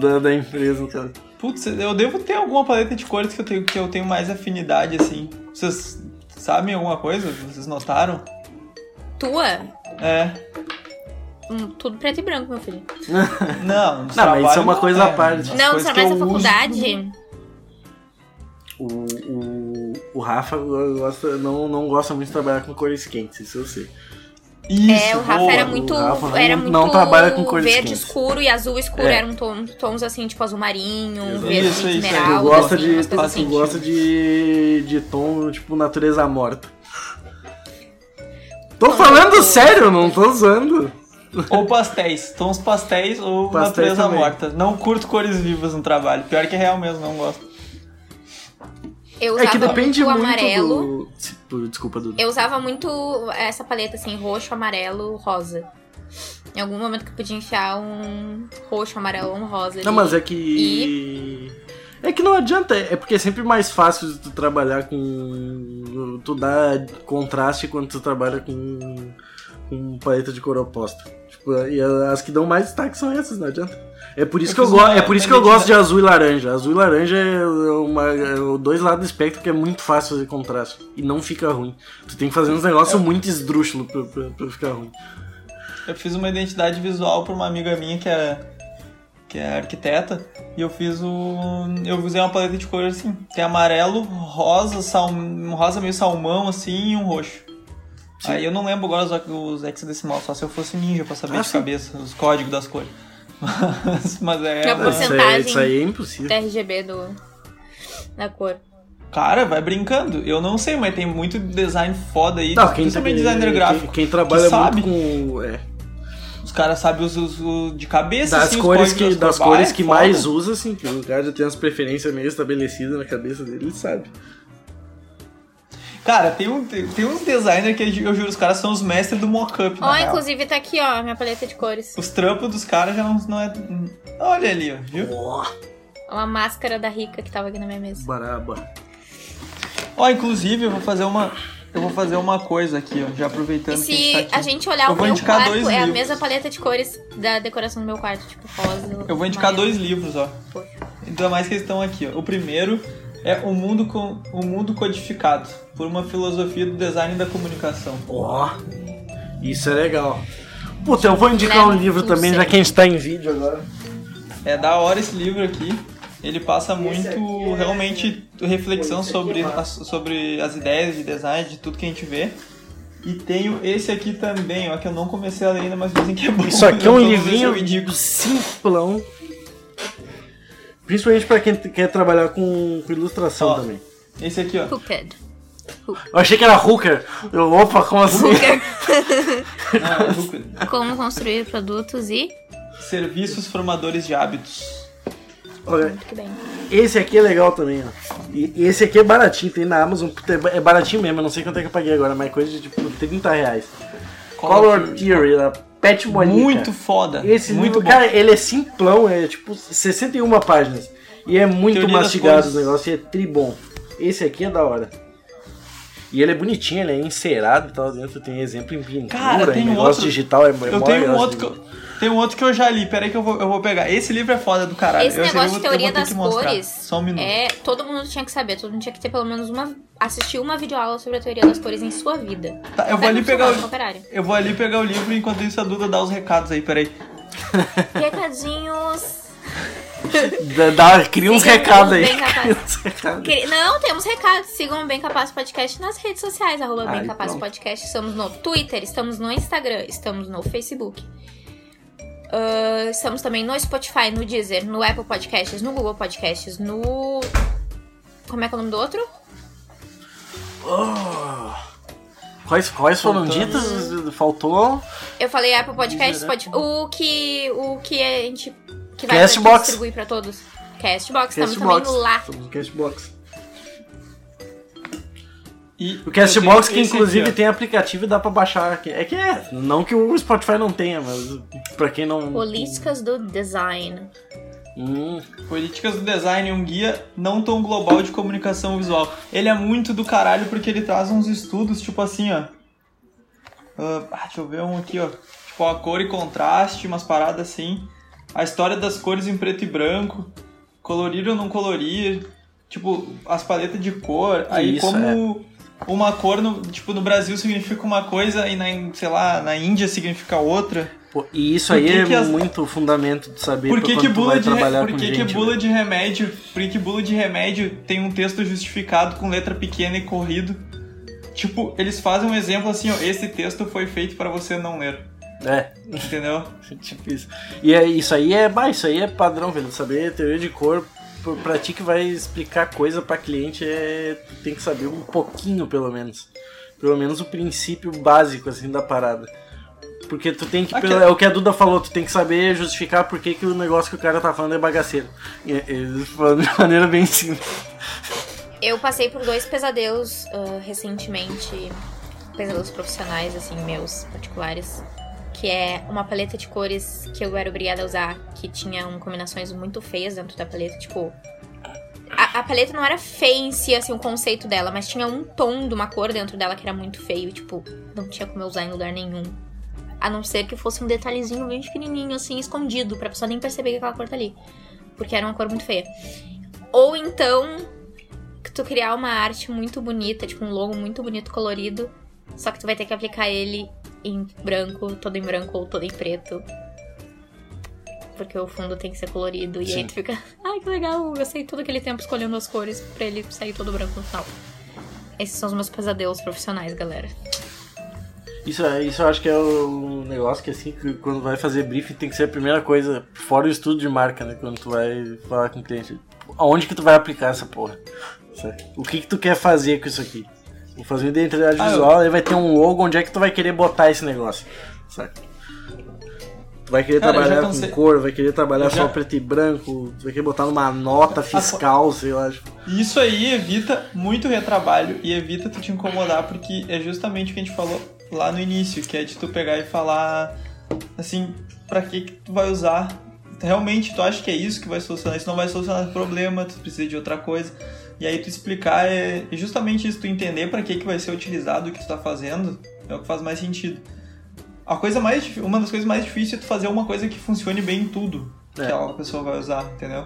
Da, da empresa, caso. Putz, eu devo ter alguma paleta de cores que eu tenho, que eu tenho mais afinidade, assim. Vocês sabem alguma coisa? Vocês notaram? Tua? É. Hum, tudo preto e branco, meu filho. Não, Não, mas isso é uma coisa à parte. As não, nos trabalhos da eu uso- faculdade. O, o, o Rafa gosta, não, não gosta muito de trabalhar com cores quentes, isso eu sei. Isso, é, o Rafa boa. era muito. Rafa não- era não muito trabalha com cores verde quentes. escuro e azul escuro. É. Eram tons, tons assim, tipo azul marinho, Exato. verde Isso, isso, é. Tu esmeralda. gosta assim, de, tu, tu assim. gosta de, de tom, tipo, natureza morta. Tô falando sério, não tô usando. Ou pastéis. Tons pastéis ou Pastéis natureza também. morta. Não curto cores vivas no trabalho. Pior que é real mesmo, não gosto. Eu É usava que depende muito muito amarelo. do... Desculpa, Dudu. Eu usava muito essa paleta assim, roxo, amarelo, rosa. Em algum momento que eu podia enfiar um roxo, amarelo ou um rosa. Não, ali. mas é que... É que não adianta, é porque é sempre mais fácil tu trabalhar com... Tu dá contraste quando tu trabalha com, com paleta de cor oposta. Tipo, e as que dão mais destaque são essas, não adianta. É por isso Eu que eu, go é por isso que eu gosto de azul e laranja. Azul e laranja é, uma, é o dois lados do espectro que é muito fácil fazer contraste. E não fica ruim. Tu tem que fazer uns negócios muito esdrúxulos pra, pra, pra ficar ruim. Eu fiz uma identidade visual pra uma amiga minha que é, que é arquiteta. E eu fiz o. Eu usei uma paleta de cor assim. Tem amarelo, rosa, sal, um rosa meio salmão assim e um roxo. Aí eu não lembro agora os, os hexadecimal, só se eu fosse ninja pra saber Ah, de sim. cabeça, os códigos das cores. Mas, mas é. Mas- Isso, é, Porcentagem. isso aí é impossível. RGB do, da cor. Cara, vai brincando. Eu não sei, mas tem muito design foda aí. Não, quem, quem- designer gráfico. Quem, quem trabalha que sabe. muito com. é, Os caras sabem os, os- os de cabeça. das assim, cores que, das cores. é que foda. mais usa, assim, que o cara já tem as preferências meio estabelecidas na cabeça dele, ele sabe. Cara, tem, um, tem, tem uns designers que eu juro, os caras são os mestres do mock-up. Ó, real. inclusive tá aqui, ó, minha paleta de cores. Os trampos dos caras já não, não é. Olha ali, ó, viu? Ó, Uma máscara da Rica que tava aqui na minha mesa. baraba. Ó, inclusive, eu vou fazer uma. Eu vou fazer uma coisa aqui, ó, já aproveitando E que a se gente tá aqui. a gente olhar Eu o meu quarto, é a livros. mesma paleta de cores da decoração do meu quarto, tipo rosa. Eu vou indicar amarelo. dois livros, ó. Poxa. Ainda mais que eles estão aqui, ó. O primeiro é O Mundo, com, o Mundo Codificado, por uma filosofia do design da comunicação. Ó, isso é legal. Puta, eu vou indicar um livro também, já que a gente tá em vídeo agora. É da hora esse livro aqui. Ele passa muito realmente reflexão sobre as, sobre as ideias de design, de tudo que a gente vê. E tenho esse aqui também, ó, que eu não comecei a ler ainda, mas dizem que é bom. Isso aqui é um livrinho simplão. Principalmente pra quem quer trabalhar com, com ilustração Ó. também. Esse aqui, ó. Eu achei que era hooker. Eu, opa, como assim? Hooker. Não, é Hooked. Como construir produtos e. Serviços formadores de hábitos. Olha, Muito bem. esse aqui é legal também, ó. E esse aqui é baratinho, tem na Amazon. É ba- baratinho mesmo, eu não sei quanto é que eu paguei agora, mas é coisa de tipo 30 reais. Color Theory, da Pet Monica. Muito foda. Esse muito livro, bom. cara, ele é simplão, é tipo 61 páginas. E é muito Teoria mastigado o negócio, e é tribom. Esse aqui é da hora. E ele é bonitinho, ele é encerado e tal, dentro tem exemplo em pintura, Cara, tem em um negócio outro- digital, é, é Eu tenho um legal outro que eu, tem um outro que eu já li, peraí que eu vou, eu vou pegar. Esse livro é foda do caralho. Esse eu, negócio de vou- teoria vou das cores Só um minuto. é. Todo mundo tinha que saber, todo mundo tinha que ter pelo menos uma. assistir uma videoaula sobre a teoria das cores em sua vida. Tá, eu vou Vai ali pegar o, eu vou ali pegar o livro enquanto isso a Duda dá os recados aí, peraí. Recadinhos. Dá, dá- cria uns recados aí. Que- Não, temos recados. Sigam o Bem Capaz Podcast nas redes sociais, arroba Ai, Bem Capaz pronto. Podcast. Estamos no Twitter, estamos no Instagram, estamos no Facebook. Ah, estamos também no Spotify, no Deezer, no Apple Podcasts, no Google Podcasts, no. Como é que é o nome do outro? Oh. Quais, quais foram ditas? Faltou. Eu falei Apple Podcasts, Spotify. O que, o que a gente. Que vai Castbox. pra distribuir pra todos. Castbox, estamos também Castbox. lá. Estamos no Castbox. E O Castbox, que inclusive aqui, tem aplicativo e dá pra baixar. aqui. É que é, não que o Spotify não tenha, mas pra quem não. Políticas do Design. Hum, Políticas do Design, um guia não tão global de comunicação visual. Ele é muito do caralho porque ele traz uns estudos, tipo assim, ó. Ah, deixa eu ver um aqui, ó. Tipo, a cor e contraste, umas paradas assim. A história das cores em preto e branco. Colorir ou não colorir. Tipo, as paletas de cor. Aí Isso, como uma cor, no, tipo, no Brasil significa uma coisa e na, sei lá, na Índia significa outra. pô, e isso aí que é que as- muito fundamento de saber Por que, que bula, de, re- trabalhar por com que, gente. que bula velho. de remédio? Por que, que bula de remédio tem um texto justificado com letra pequena e corrido? tipo, eles fazem um exemplo assim, ó, esse texto foi feito pra você não ler. É, Entendeu? tipo isso. E é, isso aí é, bah, isso aí é padrão, velho. Saber teoria de cor, pra ti que vai explicar coisa pra cliente, é, tu tem que saber um pouquinho, pelo menos. Pelo menos o princípio básico, assim, da parada. Porque tu tem que, Aqui- é o que a Duda falou, tu tem que saber justificar por que, que o negócio que o cara tá falando é bagaceiro. E, e, falando de maneira bem simples. Eu passei por dois pesadelos ah, recentemente, pesadelos profissionais, assim, meus particulares, que é uma paleta de cores que eu era obrigada a usar, que tinha um, combinações muito feias dentro da paleta, tipo. A, a paleta não era feia em si, assim, o conceito dela, mas tinha um tom de uma cor dentro dela que era muito feio, tipo, não tinha como eu usar em lugar nenhum. A não ser que fosse um detalhezinho bem pequenininho, assim, escondido, pra pessoa nem perceber que aquela cor tá ali. Porque era uma cor muito feia. Ou então, que tu criar uma arte muito bonita, tipo um logo muito bonito, colorido, só que tu vai ter que aplicar ele em branco, todo em branco ou todo em preto. Porque o fundo tem que ser colorido. E aí Sim. tu fica, ai que legal, eu gastei todo aquele tempo escolhendo as cores pra ele sair todo branco no final. Esses são os meus pesadelos profissionais, galera. Isso, é- isso eu acho que é o negócio que assim, que quando vai fazer briefing tem que ser a primeira coisa, fora o estudo de marca, né? Quando tu vai falar com o cliente. Aonde que tu vai aplicar essa porra? O que que tu quer fazer com isso aqui? Vou fazer uma identidade Ah, eu- visual, aí vai ter um logo, onde é que tu vai querer botar esse negócio? Sabe? Tu vai querer Cara, eu já trabalhar com cansei- cor, vai querer trabalhar Eu só já- preto e branco, tu vai querer botar numa nota fiscal, sei lá. tipo. Isso aí evita muito retrabalho e evita tu te incomodar, porque é justamente o que a gente falou lá no início, que é de tu pegar e falar assim, pra que que tu vai usar? Realmente tu acha que é isso que vai solucionar? Isso não vai solucionar o problema, tu precisa de outra coisa. E aí tu explicar é justamente isso, tu entender pra que que vai ser utilizado o que tu tá fazendo, é o que faz mais sentido. A coisa mais, uma das coisas mais difíceis é tu fazer uma coisa que funcione bem em tudo que É. aquela pessoa vai usar, entendeu?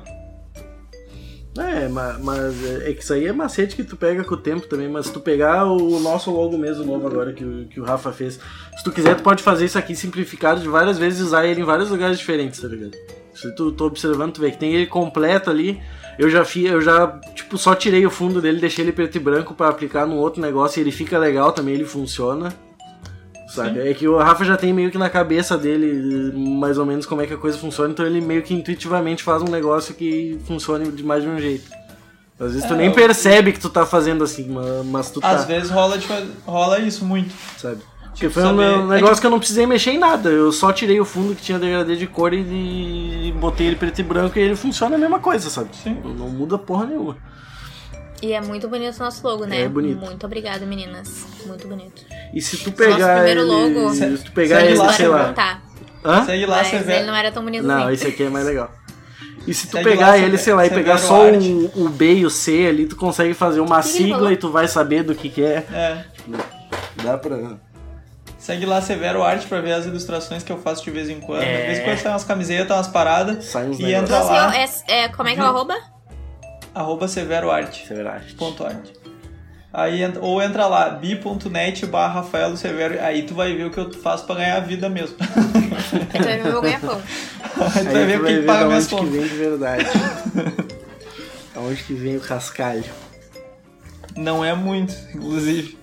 É, ma- mas é é que isso aí é macete que tu pega com o tempo também, mas se tu pegar o nosso logo mesmo novo agora que o, que o Rafa fez, se tu quiser tu pode fazer isso aqui simplificado de várias vezes e usar ele em vários lugares diferentes, tá ligado? Se tu tô observando, tu vê que tem ele completo ali. Eu já fi, eu já, tipo, só tirei o fundo dele, deixei ele preto e branco pra aplicar num outro negócio e ele fica legal também, ele funciona. Saca? É que o Rafa já tem meio que na cabeça dele mais ou menos como é que a coisa funciona, então ele meio que intuitivamente faz um negócio que funcione de mais de um jeito. Às vezes tu É, nem eu- percebe que tu tá fazendo assim, ma- mas tu tá, Às vezes rola, de rola isso muito. sabe? Porque Tipo, foi um saber- um negócio que eu não precisei mexer em nada, eu só tirei o fundo que tinha degradê de cor e, e botei ele preto e branco e ele funciona a mesma coisa, sabe? Sim. Não, não muda porra nenhuma. E é muito bonito o nosso logo, né? É bonito. Muito obrigada, meninas. Muito bonito. E se tu Nosso pegar primeiro ele, logo. se tu pegar ele, lá, sei lá. Tá. Hã? Segue lá, Mas você vê. ele não era tão bonito Não, assim. esse aqui é mais legal. E se tu Segue pegar lá, ele, sei lá, e pegar só o, o B e o C ali, tu consegue fazer uma que sigla e tu vai saber do que que é. É. Dá pra... Segue lá Severo Arte pra ver as ilustrações que eu faço de vez em quando. É. De vez em quando sai umas camisetas, umas paradas. Sai uns E negócios. entra Então, lá. assim, é, é- como é que é o arroba? Arroba Severo Arte. É verdade. Ponto arte. Aí, ou entra lá, bi.net barra Rafaelo Severo. Aí tu vai ver o que eu faço pra ganhar a vida mesmo. Então é o meu ganha-pão. Aí tu Aí vai ver tu o vai que ver paga minhas onde que contas. vem de verdade. Aonde que vem o cascalho. Não é muito, inclusive.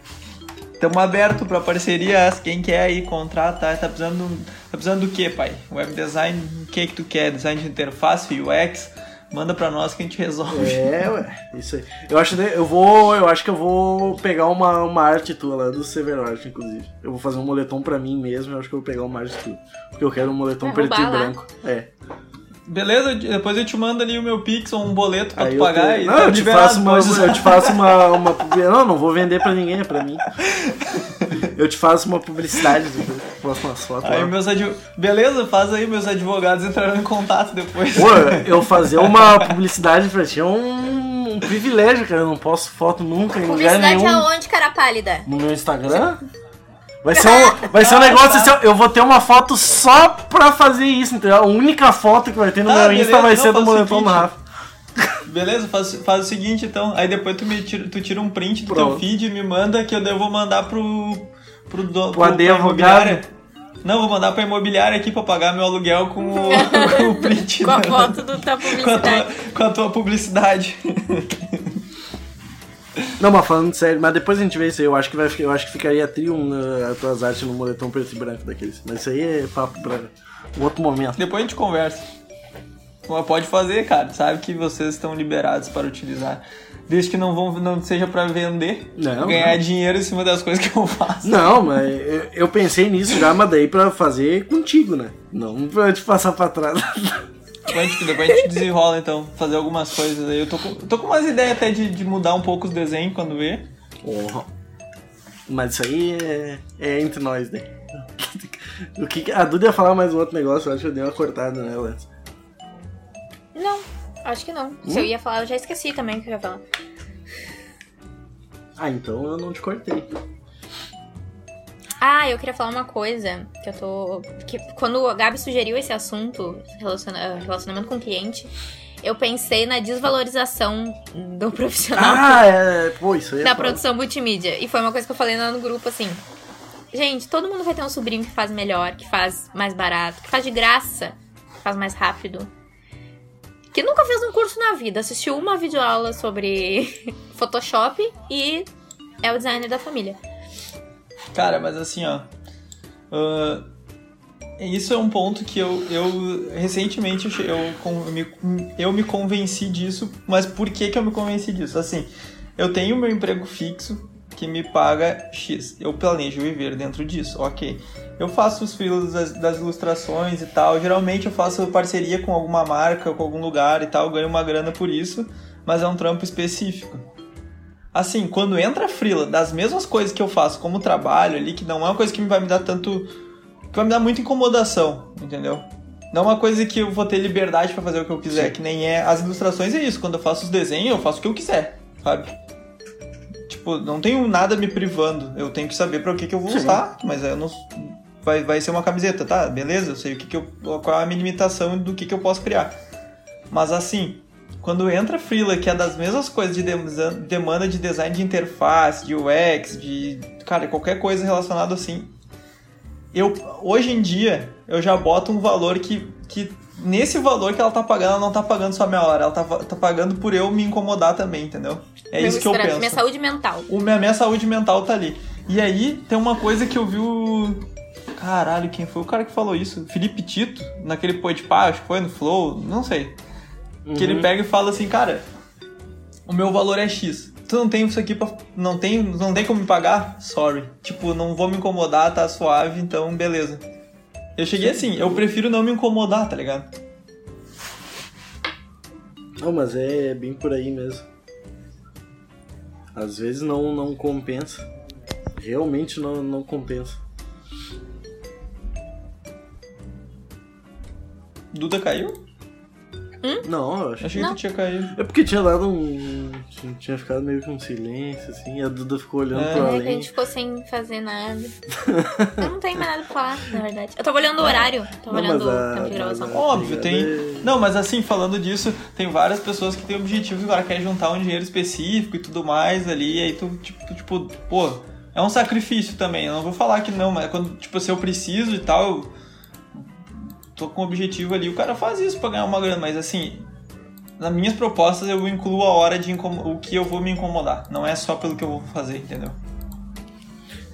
Estamos abertos para parcerias. Quem quer aí contratar, tá precisando, tá precisando do que, pai? Web design, o que que tu quer? Design de interface, UX? Manda pra nós que a gente resolve. É, ué, isso aí. Eu acho, que eu vou, eu acho que eu vou pegar uma, uma arte tua lá do Severo Art, inclusive. Eu vou fazer um moletom pra mim mesmo, eu acho que eu vou pegar uma arte tua. Porque eu quero um moletom Vai preto e branco. É. Beleza? Depois eu te mando ali o meu Pix ou um boleto pra Aí tu pagar te- e Não, tá eu te faço uma, eu te faço uma, uma Não, não vou vender pra ninguém, é pra mim. Eu te faço uma publicidade, posto umas fotos Aí lá. meus adv... Beleza, faz aí, meus advogados entrarão em contato depois. Pô, eu fazer uma publicidade pra ti é um, um privilégio, cara. Eu não posto foto nunca em lugar Publicidade nenhum. aonde, cara pálida? No meu Instagram? Vai ser um, vai ser um negócio assim, eu vou ter uma foto só pra fazer isso, entendeu? A única foto que vai ter no Tá, meu beleza, Insta vai não, ser do moletom do. Rafa. Beleza, faz, faz o seguinte então. Aí depois tu, me tira, tu tira um print do Pronto. teu feed e me manda que eu vou mandar pro. pro, do, Pro pra imobiliária. Não, vou mandar pra imobiliária aqui pra pagar meu aluguel com o, com o print. Com a foto do tua com a, tua, publicidade. com a tua publicidade. Não, mas falando sério, mas depois a gente vê isso aí. Eu acho que, vai, eu acho que ficaria trio uh, as tuas artes no moletom preto e branco daqueles. Mas isso aí é papo pra um outro momento. Depois a gente conversa. Mas pode fazer, cara. Sabe que vocês estão liberados para utilizar. Desde que não, vão, não seja pra vender, Não, ganhar não. dinheiro em cima das coisas que eu faço. Não, mas eu, eu pensei nisso já, mas daí pra fazer contigo, né? Não pra te passar pra trás. Depois a, gente, depois a gente desenrola, então, fazer algumas coisas aí. Eu tô com, tô com umas ideias até de, de mudar um pouco os desenhos quando vê. Porra. Mas isso aí é, é entre nós, né? O que, a Duda ia falar mais um outro negócio, eu acho que eu dei uma cortada nela. Não, acho que não. Se eu ia falar, eu já esqueci também o que eu ia falar. Ah, então eu não te cortei. Ah, eu queria falar uma coisa que eu tô. Que quando a Gabi sugeriu esse assunto, relaciona- relacionamento com o cliente, eu pensei na desvalorização do profissional Ah, é. Pô, isso aí é da produção multimídia. E foi uma coisa que eu falei lá no grupo assim. Gente, todo mundo vai ter um sobrinho que faz melhor, que faz mais barato, que faz de graça, que faz mais rápido. Que nunca fez um curso na vida, assistiu uma videoaula sobre Photoshop e é o designer da família. Cara, mas assim, ó. ah, isso é um ponto que eu, eu recentemente eu, eu me, eu me convenci disso, mas por que, que eu me convenci disso? Assim, eu tenho meu emprego fixo que me paga X. Eu planejo viver dentro disso, ok. Eu faço os filos das, das ilustrações e tal. Geralmente eu faço parceria com alguma marca, com algum lugar e tal, ganho uma grana por isso, mas é um trampo específico. Assim, quando entra a frila das mesmas coisas que eu faço como trabalho ali, que não é uma coisa que vai me dar tanto. que vai me dar muita incomodação, entendeu? Não é uma coisa que eu vou ter liberdade pra fazer o que eu quiser, que nem é. As ilustrações é isso, quando eu faço os desenhos, eu faço o que eu quiser, sabe? Tipo, não tenho nada me privando, eu tenho que saber pra o que, que eu vou Sim. usar, mas eu não. Vai, vai ser uma camiseta, tá? Beleza, eu sei o que, que eu. qual é a minha limitação do que, que eu posso criar. Mas assim, quando entra freela que é das mesmas coisas de demanda de design de interface, de UX, de cara, qualquer coisa relacionada assim, eu hoje em dia eu já boto um valor que, que nesse valor que ela tá pagando, ela não tá pagando só minha hora, ela tá, tá pagando por eu me incomodar também, entendeu? É Meu isso que eu penso. Minha saúde mental. O minha, minha saúde mental tá ali. E aí tem uma coisa que eu vi o. Caralho, quem foi o cara que falou isso? Felipe Tito, naquele Podpah, acho que foi no Flow, não sei. Que ele pega e fala assim, cara, o meu valor é X. Tu não tem isso aqui pra. Não tem, não tem como me pagar? Sorry. Tipo, não vou me incomodar, tá suave, então beleza. Eu cheguei assim, eu prefiro não me incomodar, tá ligado? Não, mas é bem por aí mesmo. Às vezes não, não compensa. Realmente não, não compensa. Duda caiu? Não, eu acho. Achei Não. que tu tinha caído. É porque tinha dado um. Tinha, tinha ficado meio que um silêncio, assim, e a Duda ficou olhando É. pro É que a gente ficou sem fazer nada. eu não tenho mais nada pra falar, na verdade. Eu tava olhando o horário, tava Não, olhando mas o a- tempo de gravação. mas a- Óbvio, tem. Não, mas assim, falando disso, tem várias pessoas que têm objetivo e agora querem juntar um dinheiro específico e tudo mais ali, e aí tu, tipo, tipo, pô, é um sacrifício também. Eu não vou falar que não, mas quando, tipo, se eu preciso e tal, eu tô com um objetivo ali, o cara faz isso pra ganhar uma grana, mas assim. Nas minhas propostas eu incluo a hora de o que eu vou me incomodar. Não é só pelo que eu vou fazer, entendeu?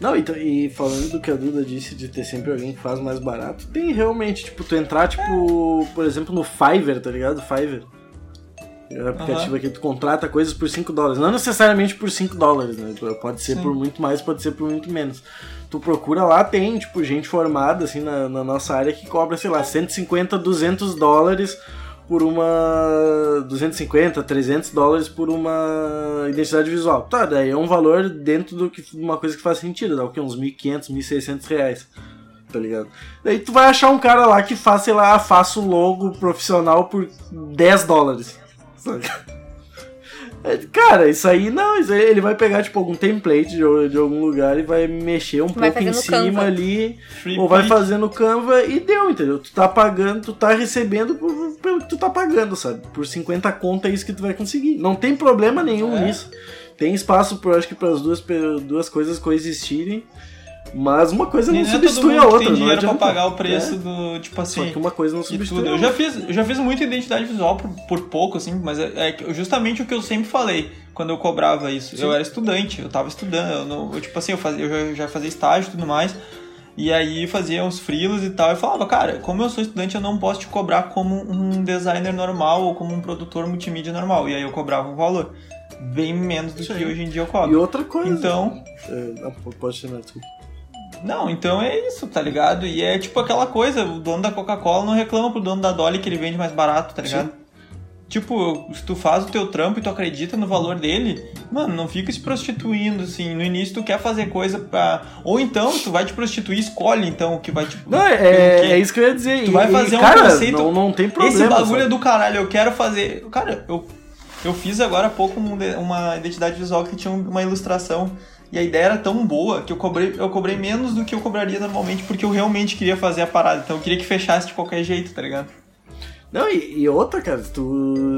Não, então, e falando do que a Duda disse de ter sempre alguém que faz mais barato, tem realmente, tipo, tu entrar, tipo, por exemplo, no Fiverr, tá ligado? Fiverr. É um aplicativo Aham. aqui, tu contrata coisas por 5 dólares. Não necessariamente por 5 dólares, né? Pode ser Sim. por muito mais, pode ser por muito menos. Tu procura lá, tem, tipo, gente formada, assim, na, na nossa área que cobra, sei lá, 150, 200 dólares por uma 250, 300 dólares por uma identidade visual. Tá, daí é um valor dentro do que uma coisa que faz sentido, dá o que uns 1.500, 1.600 reais. Tá ligado? Daí tu vai achar um cara lá que faz, sei lá, faça o logo profissional por 10 dólares. Saca? É, Cara, isso aí não, isso aí ele vai pegar tipo algum template de, de algum lugar e vai mexer um Vai pouco em cima Canva. ali, Free ou vai fazer no Canva e deu, entendeu? Tu tá pagando, tu tá recebendo por- pelo que tu tá pagando, sabe? Por 50 conto é isso que tu vai conseguir. Não tem problema nenhum É. nisso. Tem espaço, por, acho que para as duas, duas coisas coexistirem. Mas uma coisa não E não é substitui a outra. tem não dinheiro pra adianta. pagar o preço É. do, tipo assim... Só que uma coisa não substitui tudo. Eu já fiz, eu já fiz muita identidade visual por, por pouco, assim, mas é, é justamente o que eu sempre falei quando eu cobrava isso. Eu era estudante, eu tava estudando, eu não, eu, tipo assim, eu, fazia, eu já, já fazia estágio e tudo mais, e aí fazia uns freelas e tal, e falava, cara, como eu sou estudante, eu não posso te cobrar como um designer normal ou como um produtor multimídia normal. E aí eu cobrava um valor bem menos do Isso que hoje em dia eu E cobro. outra coisa. Então, É, não, pode ser, desculpa. Não, então é isso, tá ligado? E é tipo aquela coisa, o dono da Coca-Cola não reclama pro dono da Dolly que ele vende mais barato, tá ligado? Tipo, se tu faz o teu trampo e tu acredita no valor dele, mano, não fica se prostituindo, assim. No início tu quer fazer coisa pra. Ou então, tu vai te prostituir, escolhe então o que vai te. Não, é, é isso que eu ia dizer. Tu E- vai e, fazer um cara, conceito- Não, não tem problema. Esse bagulho é do caralho, eu quero fazer. Cara, eu, eu fiz agora há pouco um uma identidade visual que tinha uma ilustração. E a ideia era tão boa que eu cobrei, eu cobrei menos do que eu cobraria normalmente, porque eu realmente queria fazer a parada. Então eu queria que fechasse de qualquer jeito, tá ligado? Não, e, e outra, cara, tu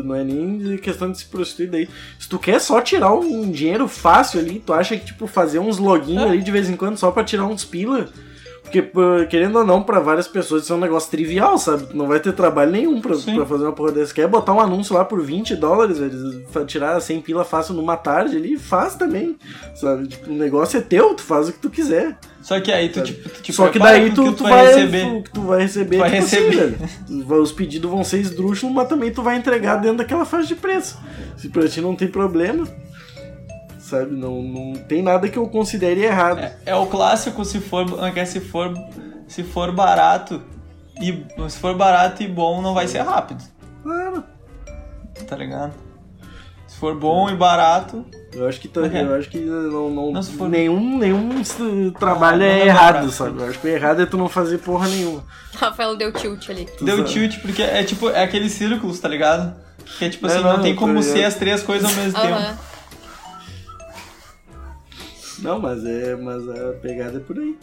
não é nem questão de se prostituir daí. Se tu quer só tirar um dinheiro fácil ali, tu acha que, tipo, fazer uns login É. ali de vez em quando só pra tirar uns pila. Porque, querendo ou não, pra várias pessoas isso é um negócio trivial, sabe? Tu não vai ter trabalho nenhum pra, pra fazer uma porra dessa. Quer botar um anúncio lá por 20 dólares, velho? Tirar 100 pila fácil numa tarde ali, faz também, sabe? Tipo, o negócio é teu, tu faz o que tu quiser. Só que aí tu, tipo, tu Só que daí tu, que tu, vai receber. Tu, tu vai receber. vai tipo assim, receber. velho. Tu vai- Os pedidos vão ser esdrúxulos, mas também tu vai entregar dentro daquela faixa de preço. Se pra ti não tem problema, sabe? Não, não tem nada que eu considere errado. É, é o clássico se for, é, se for se for barato e se for barato e bom não vai ser rápido, Claro. tá ligado? Se for bom e barato, Eu acho que, tá, Ok. eu acho que não, não, Não, for- nenhum, nenhum trabalho Não, não é é errado, barato. sabe? Eu acho que o errado é tu não fazer porra nenhuma. Rafael deu tilt ali. Tu deu sabe? tilt porque é tipo é aqueles círculos, tá ligado? Que é tipo É, assim, não, não, tem tô como ser as três coisas ao mesmo tempo. Não, mas é. Mas a pegada é por aí.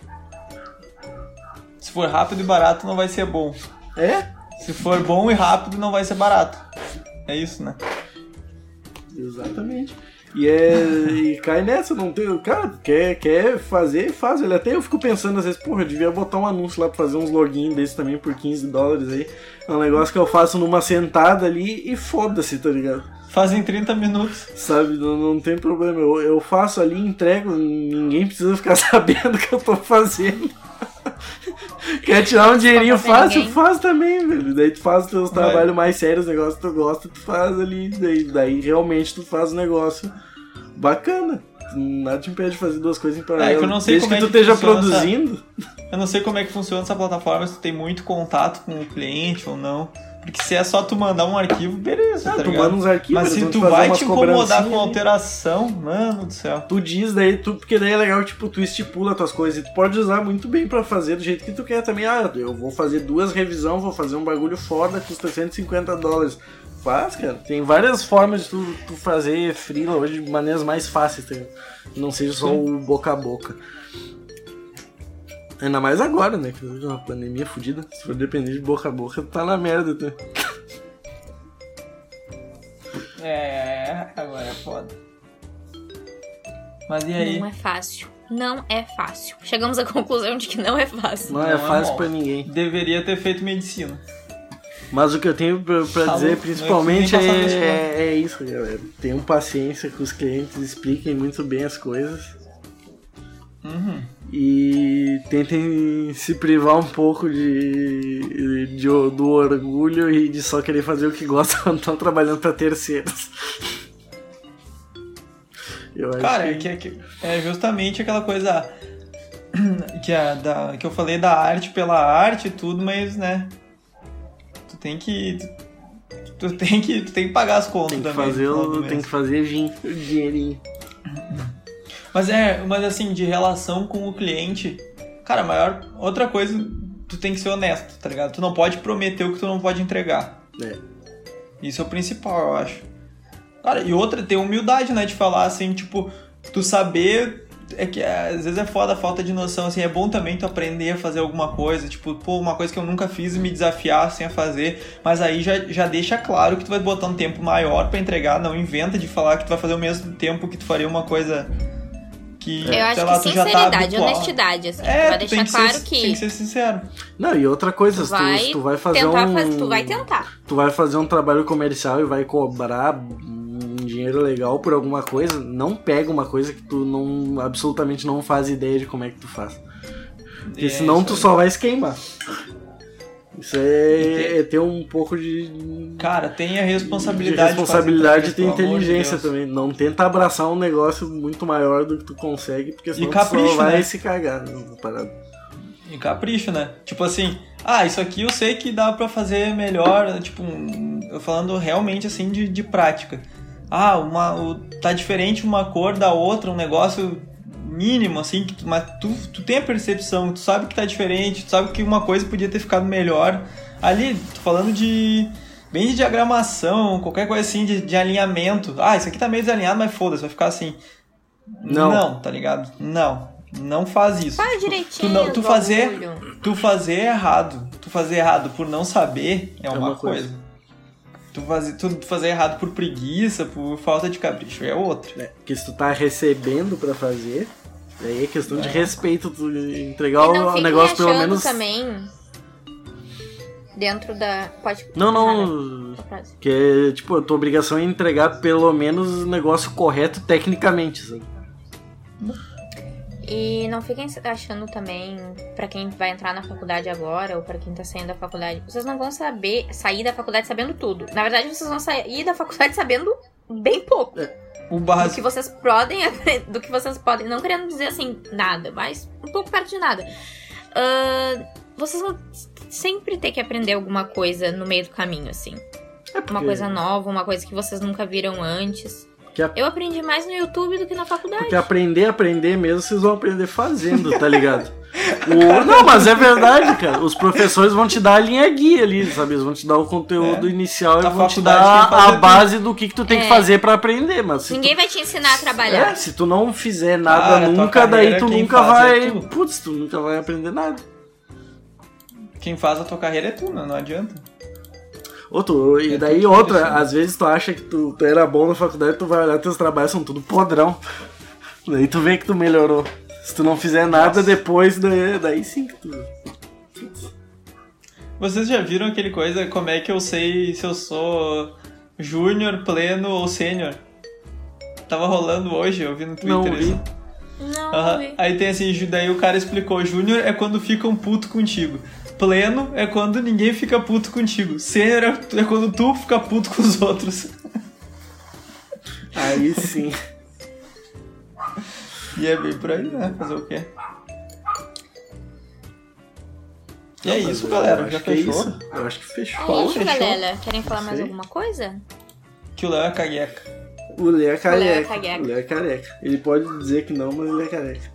Se for rápido e barato não vai ser bom. É? Se for bom e rápido não vai ser barato. É isso, né? Exatamente. E, é, e cai nessa, não tem. Cara, quer, quer fazer, faz. Ele até eu fico pensando às vezes, porra, eu devia botar um anúncio lá pra fazer uns login desses também por 15 dólares aí. É um negócio que eu faço numa sentada ali e foda-se, tá ligado? Fazem 30 minutos. Sabe, não, não tem problema. Eu, eu faço ali, entrego, ninguém precisa ficar sabendo o que eu tô fazendo. Quer tirar um dinheirinho fácil? ninguém. Faz também, velho. Daí tu faz os teus Vai. trabalhos mais sérios, os negócios que tu gosta, tu faz ali. Daí, daí realmente tu faz um negócio bacana. Nada te impede de fazer duas coisas em paralelo. É, que eu não sei Desde como que é tu que esteja funciona essa- produzindo. Eu não sei como é que funciona essa plataforma, se tu tem muito contato com o cliente ou não. Porque se é só tu mandar um arquivo, beleza, Ah, tá tu ligado? manda uns arquivos, Mas se tu vai te incomodar com alteração, mano do céu. Tu diz daí, tu, porque daí é legal, tipo, tu estipula tuas coisas e tu pode usar muito bem pra fazer do jeito que tu quer também. Ah, eu vou fazer duas revisões, vou fazer um bagulho foda, custa 150 dólares. Faz, cara. Tem várias formas de tu, tu fazer freela hoje de maneiras mais fáceis, tá? não seja só o boca a boca. Ainda mais agora, né? Que uma pandemia fodida. Se for depender de boca a boca, tu tá na merda, tá? É, agora é foda. Mas e aí? Não é fácil. Não é fácil. Chegamos à conclusão de que não é fácil. Não, é Não é fácil bom. pra ninguém. Deveria ter feito medicina. Mas o que eu tenho pra, pra dizer principalmente é é, é, é isso, galera. Tenham paciência com os clientes, expliquem muito bem as coisas. Uhum. E tentem se privar um pouco de, de- do orgulho e de só querer fazer o que gostam quando estão trabalhando pra terceiros. Eu Cara, é, que... que, que- é justamente aquela coisa que, a, da, que eu falei da arte pela arte e tudo, mas, né? Tu tem que. Tu, tu tem que. Tu tem que pagar as contas tem que também. fazer tem que fazer dinheirinho. Mas é, mas assim, de relação com o cliente, cara, a maior. Outra coisa, tu tem que ser honesto, tá ligado? Tu não pode prometer o que tu não pode entregar. É. Isso é o principal, eu acho. Cara, e outra, ter humildade, né? De falar assim, tipo, tu saber. É que é, às vezes é foda a falta de noção, assim, é bom também tu aprender a fazer alguma coisa, tipo, pô, uma coisa que eu nunca fiz e me desafiar assim a fazer, mas aí já, já deixa claro que tu vai botar um tempo maior pra entregar, não inventa de falar que tu vai fazer o mesmo tempo que tu faria uma coisa que, Eu acho lá, que tu tá sinceridade, habituado. honestidade, assim. É, tu vai tu deixar tem que, claro ser, que, tem que ser sincero. Não, e outra coisa, tu se tu, vai, se tu vai fazer um. faz- tu vai tentar. tu vai fazer um trabalho comercial e vai cobrar um dinheiro legal por alguma coisa, não pega uma coisa que tu não absolutamente não faz ideia de como é que tu faz. Porque É, senão tu só vai se queimar. Isso é, é ter um pouco de, Cara, tem a de responsabilidade. de responsabilidade e de inteligência Deus. também. Não tenta abraçar um negócio muito maior do que tu consegue, porque senão tu capricho, só vai né? se cagar na parada. E capricho, né? Tipo assim, ah, isso aqui eu sei que dá pra fazer melhor, tipo, um- eu falando realmente assim de, de prática. Ah, uma, o- tá diferente uma cor da outra, um negócio mínimo, assim, que tu- mas tu, tu tem a percepção, tu sabe que tá diferente, tu sabe que uma coisa podia ter ficado melhor. Ali, tô falando de. Bem de diagramação, qualquer coisa assim, de, de alinhamento. Ah, isso aqui tá meio desalinhado, mas foda-se, vai ficar assim. Não. Não, tá ligado? Não. Não faz isso. Fala Tu, direitinho. não, tu fazer, tu fazer errado, tu fazer errado por não saber é uma, uma coisa. coisa. Tu fazer, tu fazer errado por preguiça, por falta de capricho é outra. É, porque se tu tá recebendo pra fazer, aí é questão de respeito, tu entregar o negócio pelo menos. também dentro da... Pode... Não, não. Que tipo, a tua obrigação é entregar pelo menos o negócio correto tecnicamente, sabe? E não fiquem achando também, pra quem vai entrar na faculdade agora, ou pra quem tá saindo da faculdade, vocês não vão saber sair da faculdade sabendo tudo. Na verdade, vocês vão sair da faculdade sabendo bem pouco. O Do básico. que vocês podem do que vocês podem. Não querendo dizer assim, nada, mas um pouco perto de nada. Ahn, vocês vão sempre ter que aprender alguma coisa no meio do caminho, assim. É porque, Uma coisa nova, uma coisa que vocês nunca viram antes. A- Eu aprendi mais no YouTube do que na faculdade. porque aprender, aprender mesmo, vocês vão aprender fazendo, tá ligado? O- Não, mas é verdade, cara. Os professores vão te dar a linha guia ali, sabe? Eles vão te dar o conteúdo É. inicial e vão te dar que a base do que, que tu tem que É. fazer pra aprender, mas se tu Ninguém vai te ensinar a trabalhar. É, se tu não fizer nada Cara, nunca, daí tu quem nunca faz é vai. tu. Putz, tu nunca vai aprender nada. Quem faz a tua carreira é tu, né? Não adianta. Outro, e É daí outra, interessante. às vezes tu acha que tu, tu era bom na faculdade, tu vai olhar teus trabalhos, são tudo podrão. Daí tu vê que tu melhorou. Se tu não fizer nada Nossa. depois, daí, daí sim que tu. Vocês já viram aquele coisa, como é que eu sei se eu sou júnior, pleno ou sênior? Tava rolando hoje, eu vi no Twitter Não vi. isso. Não, vi. Aí tem assim, daí o cara explicou, júnior é quando ficam puto contigo. Pleno é quando ninguém fica puto contigo. Sênior é é quando tu fica puto com os outros. Aí sim. E é bem por aí, né? Fazer o quê? E é isso, galera. Já é fechou? isso. Eu acho que fechou. É isso, fechou. galera. Querem falar mais alguma coisa? Que o Léo é cagueca. O Léo é careca. Léo é careca. O Léo é careca. Ele pode dizer que não, mas ele é careca.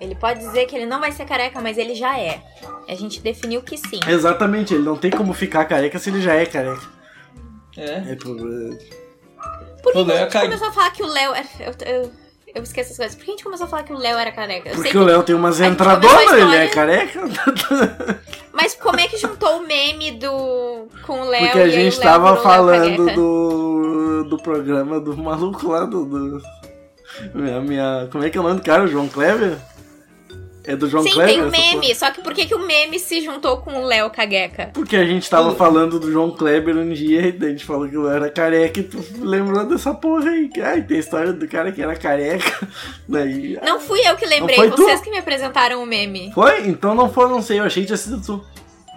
Ele pode dizer que ele não vai ser careca, mas ele já é. A gente definiu que sim. Exatamente, ele não tem como ficar careca se ele já é careca. É. É por... Por que, O que a é gente careca. começou a falar que o Léo era... Eu, eu, eu esqueço as coisas. Por que a gente começou a falar que o Léo era careca? Eu Porque que... o Léo tem umas entradoras, ele é careca. Mas como é que juntou o meme do... com o Léo Porque a gente tava falando do, do programa do maluco lá do. do- minha, minha- como é que é o nome do cara? O João Kleber? É do João Sim, Kleber? tem o porra? meme. Só que por que, que o meme se juntou com o Léo cagueca? Porque a gente tava falando do João Kleber um dia e a gente falou que ele era careca e tu lembrou dessa porra aí. Ai, tem a história do cara que era careca. Daí. Não fui eu que lembrei, foi tu? vocês que me apresentaram o meme. Foi? Então não foi, não sei. Eu achei que tinha sido tu.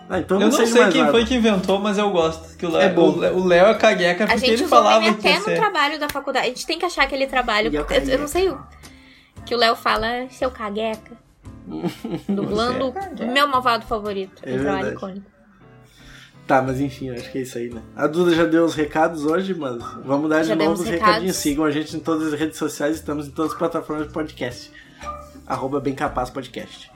Ah, então Eu não, não sei, sei quem nada. foi que inventou, mas eu gosto. Que o Léo É bom. o Léo- o é cagueca A porque gente ele o falava meme que até no ser. trabalho da faculdade. A gente tem que achar aquele trabalho. É o eu, eu não sei o. Que o Léo fala seu cagueca. Dublando o meu malvado favorito. É trabalho verdade. icônico. Tá, mas enfim, acho que é isso aí, né? A Duda já deu os recados hoje, mas vamos dar Já de novo os recados. recadinhos. Sigam a gente em todas as redes sociais, estamos em todas as plataformas de podcast. Arroba Bem Capaz Podcast.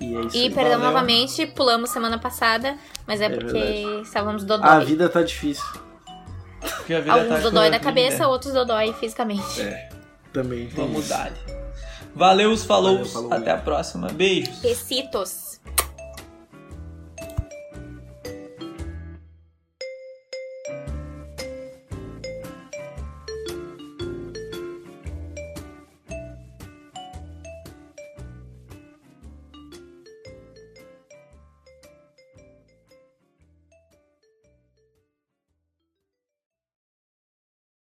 E é isso E aí. perdão valeu. novamente, pulamos semana passada, mas é, É porque verdade. estávamos dodói. A vida tá difícil. Porque a vida Alguns tá dodói da cabeça, linda. outros dodói fisicamente. É, também. Vamos dar. Valeu, falou. Valeu, falou. Até a próxima. Beijos. Besitos.